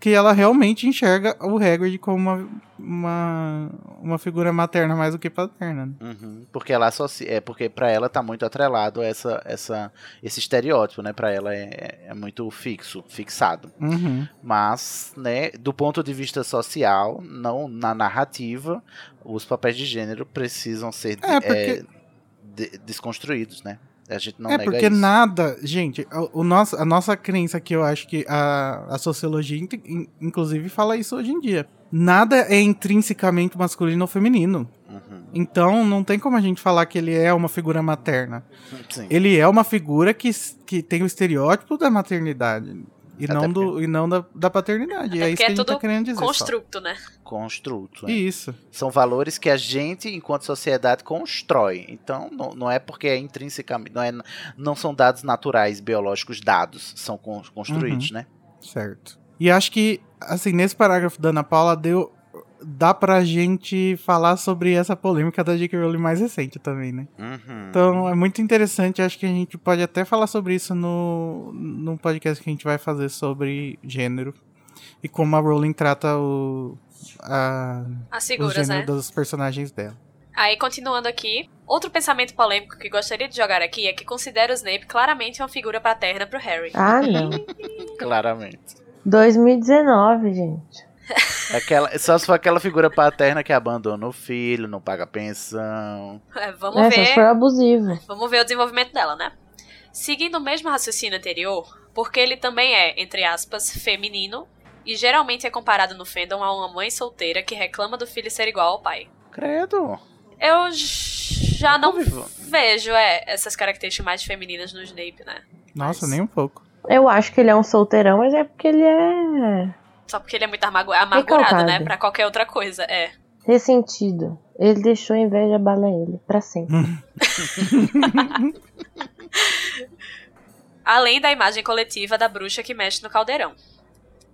que ela realmente enxerga o Hagrid como uma, uma, uma figura materna mais do que paterna. né? Uhum, porque ela associa, é porque para ela tá muito atrelado essa, essa, esse estereótipo, né? Para ela é, é muito fixo, fixado. Uhum. Mas, né, do ponto de vista social, não na narrativa, os papéis de gênero precisam ser É, porque- é, de- desconstruídos, né? A gente não é nega porque isso. nada, gente, o, o nosso, a nossa crença que eu acho que a, a sociologia, in- in- inclusive, fala isso hoje em dia. Nada é intrinsecamente masculino ou feminino. Uhum, Então, não tem como a gente falar que ele é uma figura materna. sim. Ele é uma figura que, que tem o estereótipo da maternidade. E Até não, do, e não da, da paternidade. Até é isso que a é gente tá tudo querendo dizer. só. Construto, né? Construto. né? Isso. São valores que a gente, enquanto sociedade, constrói. Então, não, não é porque é intrinsecamente. Não, é, não são dados naturais, biológicos dados. São con- construídos, né? Certo. E acho que, assim, nesse parágrafo da Ana Paula, deu. Dá pra gente falar sobre essa polêmica da J.K. Rowling mais recente também, né? Uhum. Então é muito interessante. Acho que a gente pode até falar sobre isso no, no podcast que a gente vai fazer sobre gênero. E como a Rowling trata o. A, As o figuras, gênero né? dos personagens dela. Aí, continuando aqui, outro pensamento polêmico que gostaria de jogar aqui é que considera o Snape claramente uma figura paterna pro Harry. Ah, não. Claramente. 2019, gente. Aquela, só se for aquela figura paterna que abandona o filho, não paga pensão. É, vamos É, só ver. se for abusivo. Vamos ver o desenvolvimento dela, né? Seguindo o mesmo raciocínio anterior, porque ele também é, entre aspas, feminino, e geralmente é comparado no fandom a uma mãe solteira que reclama do filho ser igual ao pai. Credo. Eu já não vejo é, essas características mais femininas no Snape, né? Nossa, Mas- nem um pouco. Eu acho que ele é um solteirão, mas é porque ele é Só porque ele é muito amargu- amargurado, Recalcado. né? Pra qualquer outra coisa, é. ressentido. Ele deixou a inveja abalar ele, pra sempre. Além da imagem coletiva da bruxa que mexe no caldeirão.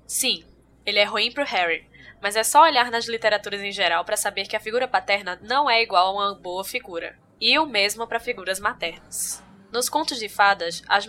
Sim, ele é ruim pro Harry, mas é só olhar nas literaturas em geral pra saber que a figura paterna não é igual a uma boa figura. E o mesmo pra figuras maternas. Nos contos de fadas, as,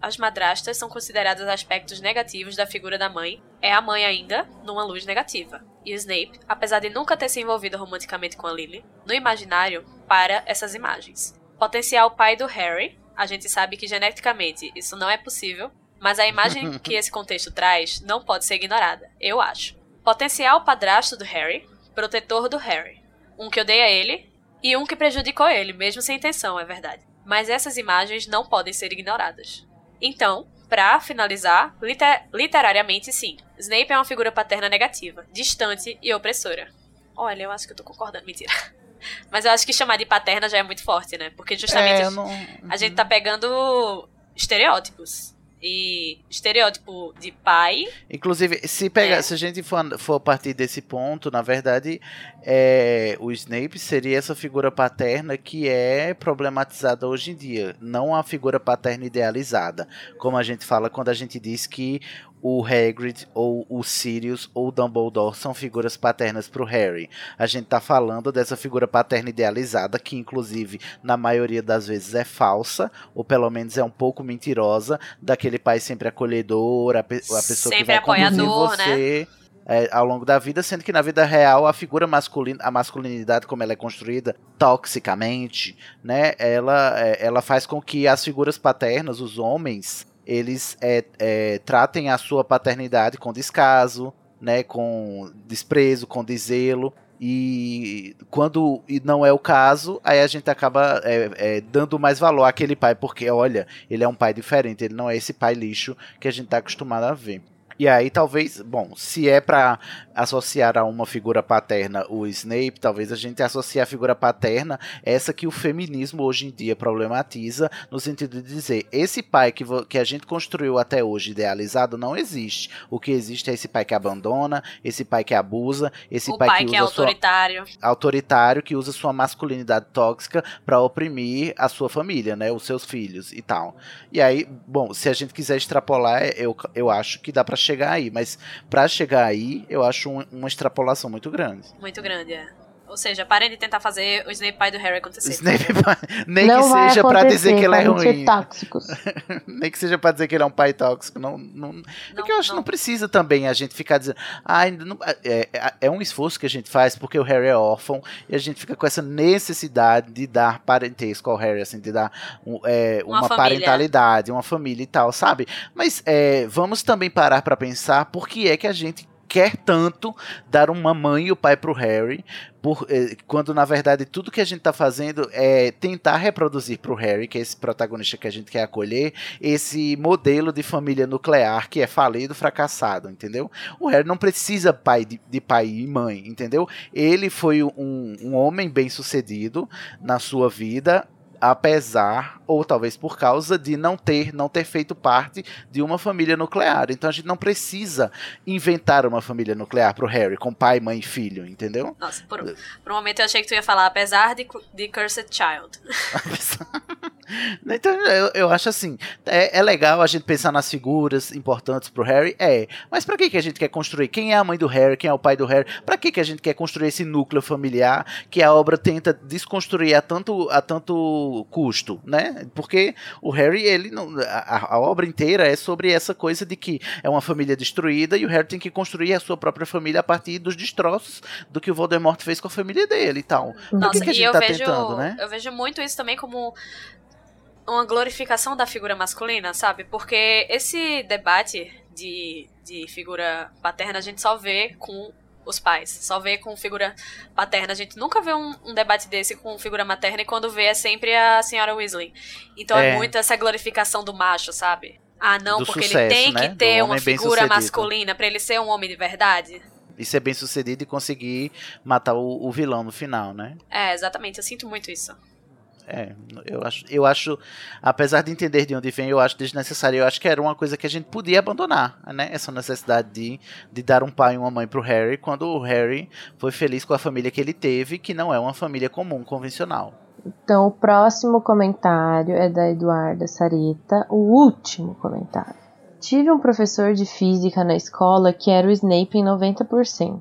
as madrastas são consideradas aspectos negativos da figura da mãe, é a mãe ainda numa luz negativa. E o Snape, apesar de nunca ter se envolvido romanticamente com a Lily, no imaginário, para essas imagens. Potencial pai do Harry, a gente sabe que geneticamente isso não é possível, mas a imagem que esse contexto traz não pode ser ignorada, eu acho. Potencial padrasto do Harry, protetor do Harry. Um que odeia ele e um que prejudicou ele, mesmo sem intenção, é verdade. Mas essas imagens não podem ser ignoradas. Então, pra finalizar, liter- literariamente sim, Snape é uma figura paterna negativa, distante e opressora. Olha, eu acho que eu tô concordando, mentira. Mas eu acho que chamar de paterna já é muito forte, né? Porque justamente É, não- a gente tá pegando estereótipos. E estereótipo de pai Inclusive, se, pega, É. se a gente for, for partir desse ponto, na verdade, é, o Snape seria essa figura paterna que é problematizada hoje em dia, não a figura paterna idealizada, como a gente fala quando a gente diz que o Hagrid ou o Sirius ou o Dumbledore são figuras paternas pro Harry. A gente tá falando dessa figura paterna idealizada que inclusive na maioria das vezes é falsa ou pelo menos é um pouco mentirosa, daquele pai sempre acolhedor, a, pe- a pessoa que Sempre vai conduzir apoiador, né? você é, ao longo da vida, sendo que na vida real a figura masculina, a masculinidade como ela é construída toxicamente, né, ela, é, ela faz com que as figuras paternas, os homens, eles é, é, tratem a sua paternidade com descaso, né, com desprezo, com deselo. E quando não é o caso, aí a gente acaba é, é, dando mais valor àquele pai, porque olha, ele é um pai diferente, ele não é esse pai lixo que a gente tá acostumado a ver. E aí talvez, bom, se é pra associar a uma figura paterna o Snape, talvez a gente associe a figura paterna essa que o feminismo hoje em dia problematiza, no sentido de dizer, esse pai que, que a gente construiu até hoje idealizado não existe. O que existe é esse pai que abandona, esse pai que abusa, esse o pai, pai que que é usa sua autoritário. autoritário que usa sua masculinidade tóxica pra oprimir a sua família, né, os seus filhos e tal. E aí, bom, se a gente quiser extrapolar, eu, eu acho que dá pra chegar aí, mas pra chegar aí, eu acho um- uma extrapolação muito grande. Muito grande, é. Ou seja, parem de tentar fazer o Snape pai do Harry acontecer. Snape, nem não que seja pra dizer que ele é ruim. tóxicos. Nem que seja pra dizer que ele é um pai tóxico. Não, não, é Não, que eu acho que não. não precisa também a gente ficar dizendo. Ah, ainda não- é, é- é um esforço que a gente faz porque o Harry é órfão e a gente fica com essa necessidade de dar parentesco ao Harry, assim, de dar um, é, Uma uma, parentalidade, uma família e tal, sabe? Mas é, vamos também parar pra pensar por que é que a gente quer tanto dar uma mãe e o pai pro Harry, por, eh, quando na verdade tudo que a gente tá fazendo é tentar reproduzir pro Harry, que é esse protagonista que a gente quer acolher, esse modelo de família nuclear que é falido, fracassado, entendeu? O Harry não precisa pai de, de pai e mãe, entendeu? Ele foi um, um homem bem sucedido na sua vida, apesar ou talvez por causa de não ter não ter feito parte de uma família nuclear. Então a gente não precisa inventar uma família nuclear pro Harry com pai, mãe e filho, entendeu? Nossa, por, por um momento eu achei que tu ia falar, apesar de, de Cursed Child. Então, eu, eu acho assim, é, é legal a gente pensar nas figuras importantes pro Harry, é, mas pra que, que a gente quer construir? Quem é a mãe do Harry, quem é o pai do Harry? Pra que, que a gente quer construir esse núcleo familiar que a obra tenta desconstruir a tanto, a tanto custo, né? Porque o Harry, ele não, a, a obra inteira é sobre essa coisa de que é uma família destruída e o Harry tem que construir a sua própria família a partir dos destroços do que o Voldemort fez com a família dele e tal. Nossa, que, que a e eu tá vejo, tentando, né? eu vejo muito isso também como uma glorificação da figura masculina, sabe? Porque esse debate de, de figura paterna a gente só vê com os pais, só vê com figura paterna. A gente nunca vê um, um debate desse com figura materna e quando vê é sempre a senhora Weasley. Então é, É. muito essa glorificação do macho, sabe? Ah, não, Do porque sucesso, ele tem né? que ter uma figura masculina pra ele ser um homem de verdade. e ser bem sucedido e conseguir matar o, o vilão no final, né? É, exatamente, eu sinto muito isso. É, eu acho, eu acho, apesar de entender de onde vem, eu acho desnecessário. Eu acho que era uma coisa que a gente podia abandonar, né? Essa necessidade de, de dar um pai e uma mãe pro Harry, quando o Harry foi feliz com a família que ele teve, que não é uma família comum, convencional. Então, o próximo comentário é da Eduarda Sareta, o último comentário. Tive um professor de física na escola que era o Snape em 90%.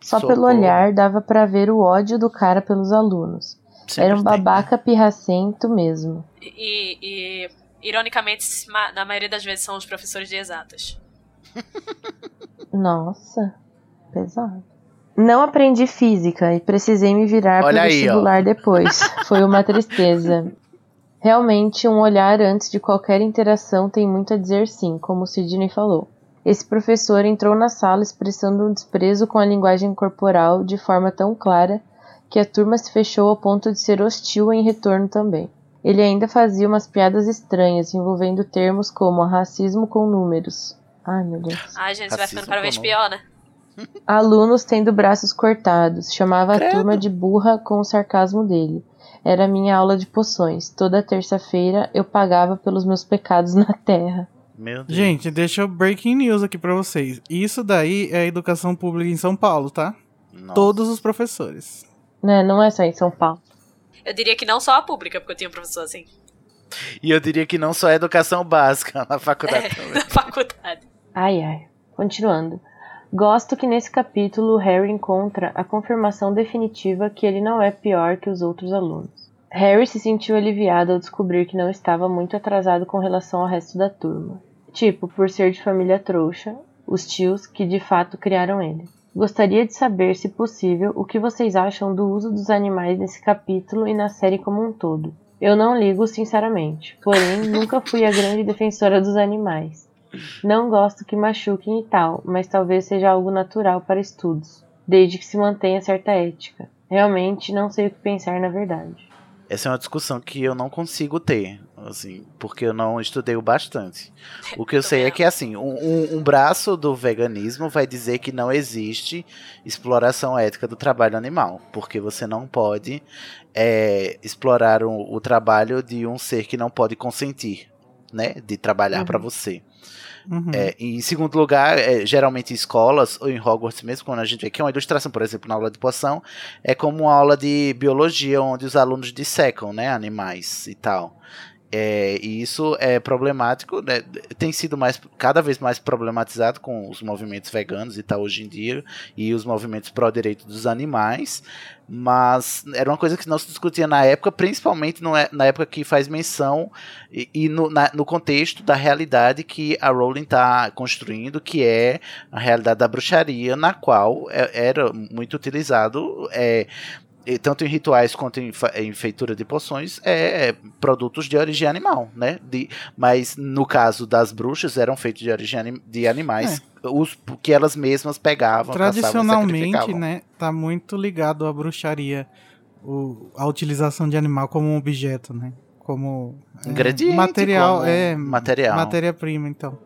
Só pelo Socorro. olhar dava pra ver o ódio do cara pelos alunos. Sempre Era um tem, né? babaca pirracento mesmo. E, e, ironicamente, na maioria das vezes são os professores de exatas. Nossa, pesado. Não aprendi física e precisei me virar para o ó. vestibular depois. Foi uma tristeza. Realmente, um olhar antes de qualquer interação tem muito a dizer sim, como o Sidney falou. Esse professor entrou na sala expressando um desprezo com a linguagem corporal de forma tão clara que a turma se fechou ao ponto de ser hostil em retorno também. Ele ainda fazia umas piadas estranhas envolvendo termos como racismo com números. Ai, meu Deus. Ai, gente, vai ficando cada vez pior, né? Alunos tendo braços cortados. Chamava Credo. a turma de burra com o sarcasmo dele. Era minha aula de poções. Toda terça-feira eu pagava pelos meus pecados na terra. Meu Deus. Gente, deixa eu breaking news aqui pra vocês. Isso daí é a educação pública em São Paulo, tá? Nossa. Todos os professores. Né? Não é só em São Paulo. Eu diria que não só a pública, porque eu tinha um professor assim. E eu diria que não só é educação básica na faculdade É, também. na faculdade. Ai ai. Continuando. Gosto que nesse capítulo o Harry encontra a confirmação definitiva que ele não é pior que os outros alunos. Harry se sentiu aliviado ao descobrir que não estava muito atrasado com relação ao resto da turma. Tipo, por ser de família trouxa, os tios que de fato criaram ele. Gostaria de saber, se possível, o que vocês acham do uso dos animais nesse capítulo e na série como um todo. Eu não ligo, sinceramente, porém nunca fui a grande defensora dos animais. Não gosto que machuquem e tal, mas talvez seja algo natural para estudos, desde que se mantenha certa ética. Realmente não sei o que pensar na verdade. Essa é uma discussão que eu não consigo ter, assim, porque eu não estudei o bastante. O que eu sei é que, assim, um, um- braço do veganismo vai dizer que não existe exploração ética do trabalho animal, porque você não pode é, explorar o, o trabalho de um ser que não pode consentir, né, de trabalhar Uhum. para você. Uhum. É, em segundo lugar, é, geralmente em escolas, ou em Hogwarts mesmo, quando a gente vê que é uma ilustração, por exemplo, na aula de poção, é como uma aula de biologia, onde os alunos dissecam né, animais e tal. É, e isso é problemático, né, tem sido mais, cada vez mais problematizado com os movimentos veganos e tal hoje em dia, e os movimentos pró-direito dos animais, mas era uma coisa que não se discutia na época, principalmente no é- na época que faz menção e, e no, na- no contexto da realidade que a Rowling está construindo, que é a realidade da bruxaria, na qual é- era muito utilizado, é, e tanto em rituais quanto em, em feitura de poções, é, é, produtos de origem animal, né? De, mas no caso das bruxas, eram feitos de origem anim- de animais, os que elas mesmas pegavam, caçavam Tradicionalmente, sacrificavam. né, tá muito ligado à bruxaria, o- a utilização de animal como um objeto, né? Como é, Ingrediente, material, como é material. matéria-prima, então.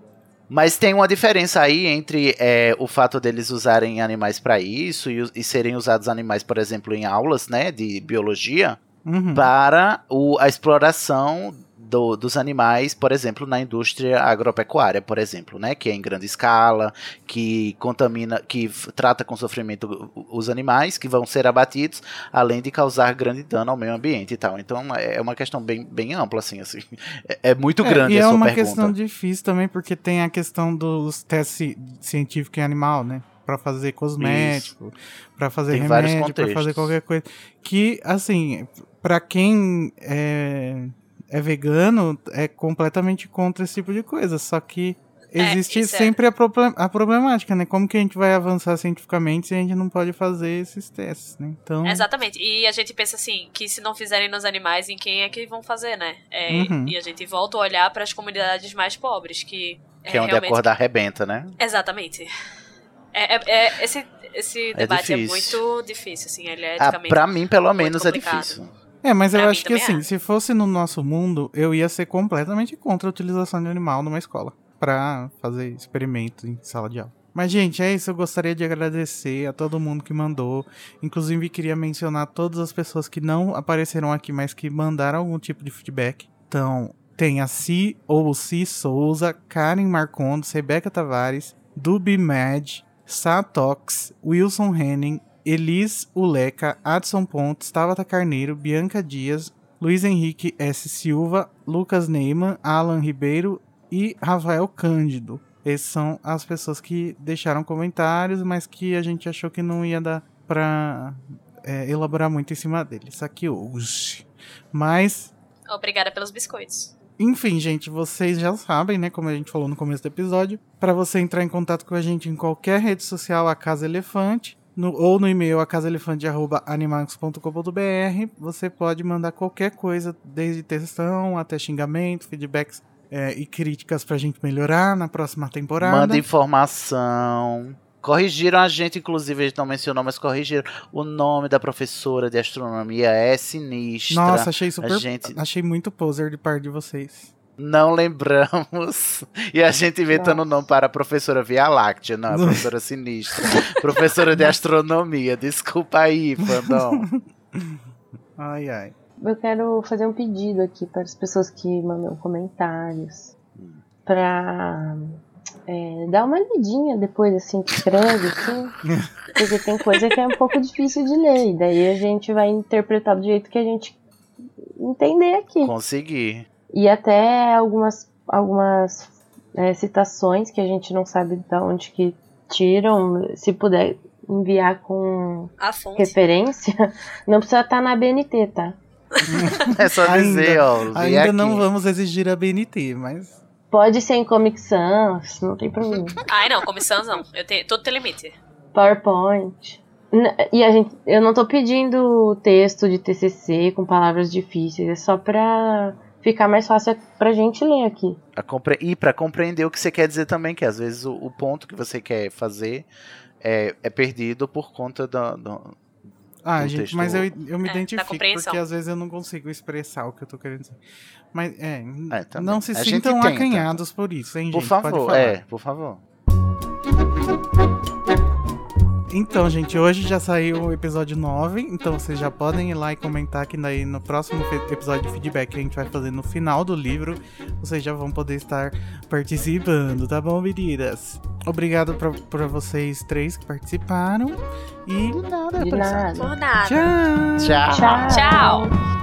Mas tem uma diferença aí entre é, o fato deles usarem animais para isso e, e serem usados animais, por exemplo, em aulas né, de biologia, Uhum. para o- a exploração do- dos animais, por exemplo, na indústria agropecuária, por exemplo, né, que é em grande escala, que contamina, que trata com sofrimento os animais que vão ser abatidos, além de causar grande dano ao meio ambiente e tal. Então é uma questão bem, bem ampla, assim, assim. É, é muito É, grande e é uma pergunta. questão difícil também, porque tem a questão dos testes ci- científicos em animal, né? Pra fazer cosmético, pra fazer Tem remédio, contextos. fazer qualquer coisa. Que, assim, pra quem é, é vegano, é completamente contra esse tipo de coisa. Só que É, existe é- sempre a, proble- a problemática, né? Como que a gente vai avançar cientificamente se a gente não pode fazer esses testes, né? Então, Exatamente. E a gente pensa assim, que se não fizerem nos animais, em quem é que vão fazer, né? É, Uhum. E a gente volta a olhar para as comunidades mais pobres, que Que é onde realmente... a corda arrebenta, né? Exatamente. É, é- é- esse esse debate é, muito difícil, assim, ele é Ah, eticamente... pra mim, pelo menos, é complicado. difícil. É, mas eu Pra acho que assim, é. se fosse no nosso mundo, eu ia ser completamente contra a utilização de animal numa escola pra fazer experimentos em sala de aula. Mas, gente, é isso. Eu gostaria de agradecer a todo mundo que mandou. Inclusive, queria mencionar todas as pessoas que não apareceram aqui, mas que mandaram algum tipo de feedback. Então, tem a Si ou Si Souza, Karen Marcondes, Rebeca Tavares, Dubi Mad, Satox, Wilson Henning, Elis Uleca, Adson Pontes, Tabata Carneiro, Bianca Dias, Luiz Henrique S. Silva, Lucas Neyman, Alan Ribeiro e Rafael Cândido. Essas são as pessoas que deixaram comentários, mas que a gente achou que não ia dar pra é, elaborar muito em cima dele. Isso aqui hoje. Mas Obrigada pelos biscoitos. enfim, gente, vocês já sabem, né? Como a gente falou no começo do episódio. Para você entrar em contato com a gente em qualquer rede social, a Casa Elefante. No- ou no e-mail acasaelefante.animagos.com.br. Você pode mandar qualquer coisa, desde textão até xingamento, feedbacks é, e críticas pra gente melhorar na próxima temporada. Manda informação. Corrigiram a gente, inclusive, a gente não mencionou, mas corrigiram o nome da professora de astronomia. É sinistra. Nossa, achei super. gente Achei muito poser de parte de vocês. Não lembramos. E a gente inventando o nome para a professora Via Láctea, não, a professora sinistra. professora de astronomia. Desculpa aí, fandom. Ai, ai. Eu quero fazer um pedido aqui para as pessoas que mandam comentários. Pra é, dar uma lidinha depois, assim, que escreve, assim. Porque tem coisa que é um pouco difícil de ler. E daí a gente vai interpretar do jeito que a gente entender aqui. Consegui. E até algumas, algumas é, citações que a gente não sabe de onde que tiram. Se puder enviar com A fonte. referência, não precisa estar na BNT, tá? É só Ainda- dizer, ó. vem Ainda aqui. não vamos exigir a BNT, mas. Pode ser em Comic Sans, não tem problema. Ai, não, comissão não. Eu tenho, tudo tem limite. PowerPoint. N- E a gente, eu não tô pedindo texto de TCC com palavras difíceis, é só pra ficar mais fácil pra gente ler aqui. A compre... E para compreender o que você quer dizer também, que às vezes o, o ponto que você quer fazer é, é perdido por conta da. do- Ah, do gente, texto- mas eu, eu me É, identifico porque às vezes eu não consigo expressar o que eu tô querendo dizer. Mas é, É, não se sintam acanhados por isso, hein, Por gente? Pode favor, falar. é, por favor. Então, gente, hoje já saiu o episódio 9, então vocês já podem ir lá e comentar que daí no próximo episódio de feedback que a gente vai fazer no final do livro, vocês já vão poder estar participando, tá bom, meninas? Obrigado pra, pra vocês três que participaram. E de nada, de nada. Por nada. Tchau. Tchau. Tchau. Tchau.